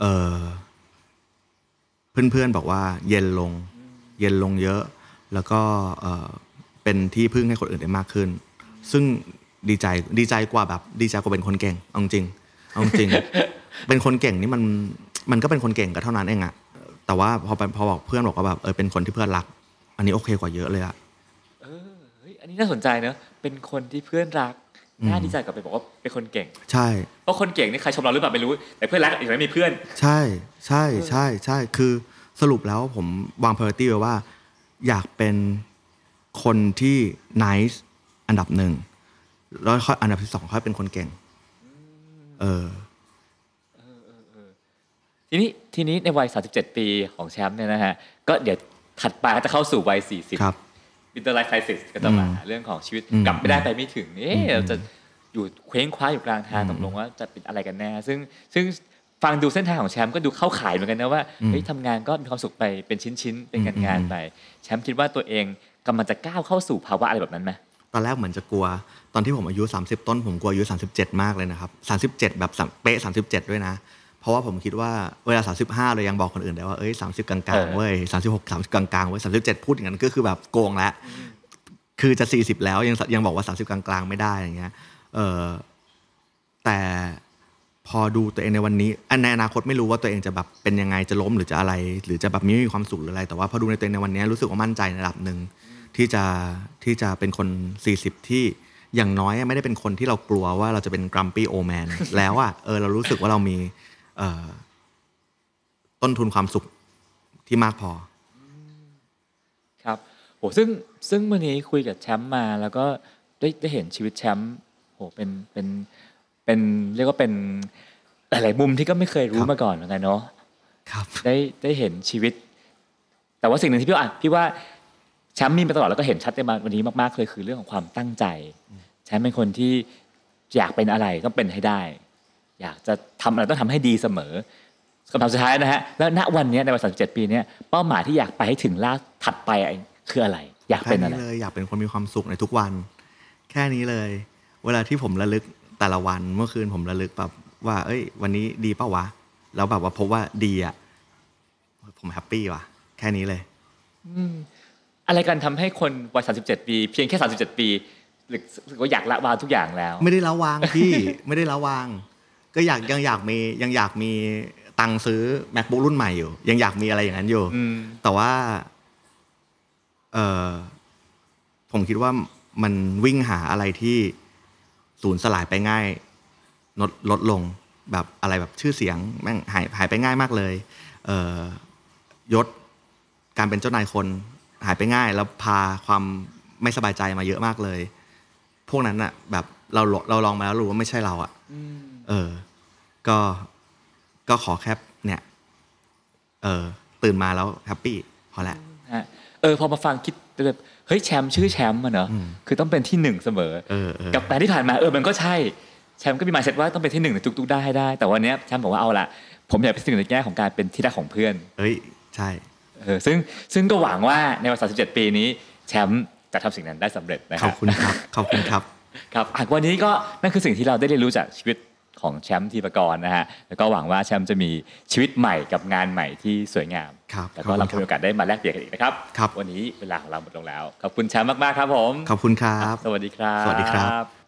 เออเพื่อนๆบอกว่า เย็นลง เย็นลงเยอะ แล้วก็เออเป็นที่พึ่งให้คนอื่นได้มากขึ้น ซึ่งดีใจดีใจกว่าแบบ ดีใจกว่าเป็นคนเก่งเอาจริงเอาจริง เป็นคนเก่งนี่มันมันก็เป็นคนเก่งก็เท่านั้นเองอะแต่ว่าพอพอบอกเพื่อนบอกว่าแบบเออเป็นคนที่เพื่อนรัก อันนี้โอเคกว่าเยอะเลยอะเออเฮ้ยอันนี้น่าสนใจเนอะเป็นคนที่เพื่อนรักอืมน่าดีใจกว่าไปบอกว่าเป็นคนเก่ง ใช่ เพราะคนเก่งนี่ใครชมเราหรือเปล่าไม่รู้ แต่เพื่อนรักอีกไม่มีเพื่อน ใช่ใช่ใช่ใช่คือสรุปแล้วผมวาง priority ไว้ว่า อยากเป็นคนที่ nice อันดับหนึ่งแล้วค่อยอันดับที่สองค่อยเป็นคนเก่ง เออทีนี้ทีนี้ในวัย 37 ปีของแชมป์เนี่ยนะฮะ ก็เดี๋ยว ถัดไปก็จะเข้าสู่วัย40ครับ midlife crisis ก็จะมาอืมเรื่องของชีวิตอืมกลับไม่ได้ไปไม่ถึงเอ๊ะอืมเราจะอยู่เคว้งคว้างอยู่กลางทางอืมตกลงว่าจะเป็นอะไรกันแน่ ซึ่งซึ่งฟังดูเส้นทางของแชมป์ก็ดูเข้าข่ายเหมือนกันนะว่าอืมเฮ้ยทำงานก็มีความสุขไปเป็นชิ้นๆเป็นงานอืมงานอืมไป แชมป์คิดว่าตัวเองกำลังจะก้าวเข้าสู่ภาวะอะไรแบบนั้นไหมตอนแรกเหมือนจะกลัว ตอนที่ผมอายุ 30 ต้นผมกลัวอายุ 37 มากเลยนะครับ 37 แบบสามเป๊ะ37 ด้วยนะ เพราะว่าผมคิดว่าเวลา 35 เรายังบอกคนอื่นได้ว่าเอ้ย30 กลางๆเว้ย36 30 กลางๆเว้ย37 พูดอย่างนั้นก็คือแบบโกงแล้วคือจะ 40 แล้วยังยังบอกว่า 30 กลางๆ ไม่ได้อย่างเงี้ยเออแต่พอดูตัวเองในวันนี้อันในอนาคตไม่รู้ว่าตัวเองจะแบบเป็นยังไงจะล้มหรือจะอะไร หรือจะแบบไม่มีความสุขหรืออะไร แต่ว่าพอดูในตัวเองในวันนี้รู้สึกว่ามั่นใจในระดับหนึ่งที่จะที่จะเป็นคน 40 ที่อย่างน้อยไม่ได้เป็นคนที่เรากลัวว่าเราจะเป็นกรัมปี้โอแมนแล้วอะเออเรารู้สึกว่าเรามีเอ่อ ต้นทุนความสุขที่มากพอ ครับโหซึ่งซึ่งวันนี้คุยกับแชมป์มาแล้วก็ได้ได้เห็นชีวิตแชมป์โหเป็นเป็นเป็นเรียกว่าเป็นหลายๆมุมที่ก็ไม่เคยรู้ครับมาก่อนเหมือนกันเนาะครับได้ได้เห็นชีวิต แต่ว่าสิ่งหนึ่งที่พี่ว่าอะพี่ว่าแชมป์มีมาตลอดแล้วก็เห็นชัดในวันนี้มากๆเลยคือเรื่องของความตั้งใจแชมป์เป็นคนที่อยากเป็นอะไรต้องเป็นให้ได้ อยากจะทำอะไรต้องทำให้ดีเสมอคำถามสุดท้ายนะฮะแล้วณวันนี้ในวัย37ปีเนี้ยเป้าหมายที่อยากไปให้ถึงล่าถัดไปคืออะไร อยากแค่เป็นอะไรนี้เลยอยากเป็นคนมีความสุขในทุกวัน แค่นี้เลย เวลาที่ผมระลึกแต่ละวันเมื่อคืนผมระลึกแบบว่า เอ้ย วันนี้ดีเปล่าวะแล้วแบบว่าพบว่าดีอะผมแฮปปี้ว่ะ แค่นี้เลยอะไรกันทำให้คนวัย37ปี เพียงแค่ 37 ปีหรือรู้สึกว่าอยากละวางทุกอย่างแล้ว ไม่ได้ละวางพี่ ไม่ได้ละวาง ก็อยากยังอยากมียังอยากมีตังค์ซื้อ macbook รุ่นใหม่อยู่ ยังอยากมีอะไรอย่างนั้นอยู่อืมแต่ว่า เออผมคิดว่ามันวิ่งหาอะไรที่สูญสลายไปง่ายลดลดลงแบบอะไรแบบชื่อเสียงแม่งหายหายไปง่ายมากเลยเออยศการเป็นเจ้านายคนหายไปง่าย แล้วพาความไม่สบายใจมาเยอะมากเลย พวกนั้นอะแบบเราเราลองมาแล้วรู้ว่าไม่ใช่เราอะ เออ ก็ก็ขอแค่เนี่ยเออตื่นมาแล้วแฮปปี้พอละฮะเออพอมาฟังคิดแบบเฮ้ยแชมป์ชื่อแชมป์อะเนอะอืมคือต้องเป็นที่หนึ่งเสมอเออเออกับแต่ที่ผ่านมาเออมันก็ใช่แชมป์ก็มีมาเซ็ตว่าต้องเป็นที่หนึ่งในทุกๆได้ให้ได้ แต่วันเนี้ยแชมป์บอกว่าเอาละผมอยากเป็นที่หนึ่งในแง่ของการเป็นที่รักของเพื่อนเฮ้ยใช่เออซึ่งซึ่งก็หวังว่าในวัย37 ปีนี้ แชมป์จะทำสิ่งนั้นได้สำเร็จนะคขรัอบคุณครับขอบคุณครับครับอะวันนี้ก็นั่นคือสิ่งที่เราได้เรียนรู้จากชีวิต ของแชมป์ทีปกรณ์นะฮะแล้วก็หวังว่าแชมป์จะมีชีวิตใหม่กับงานใหม่ที่สวยงามครับแล้วก็เราขอบคุณครับมีโอกาสได้มาแลกเปลี่ยนกันอีกนะครับครับวันนี้เวลาของเราหมดลงแล้วขอบคุณแชมป์มากๆครับผมขอบคุณครับ สวัสดีครับ สวัสดีครับ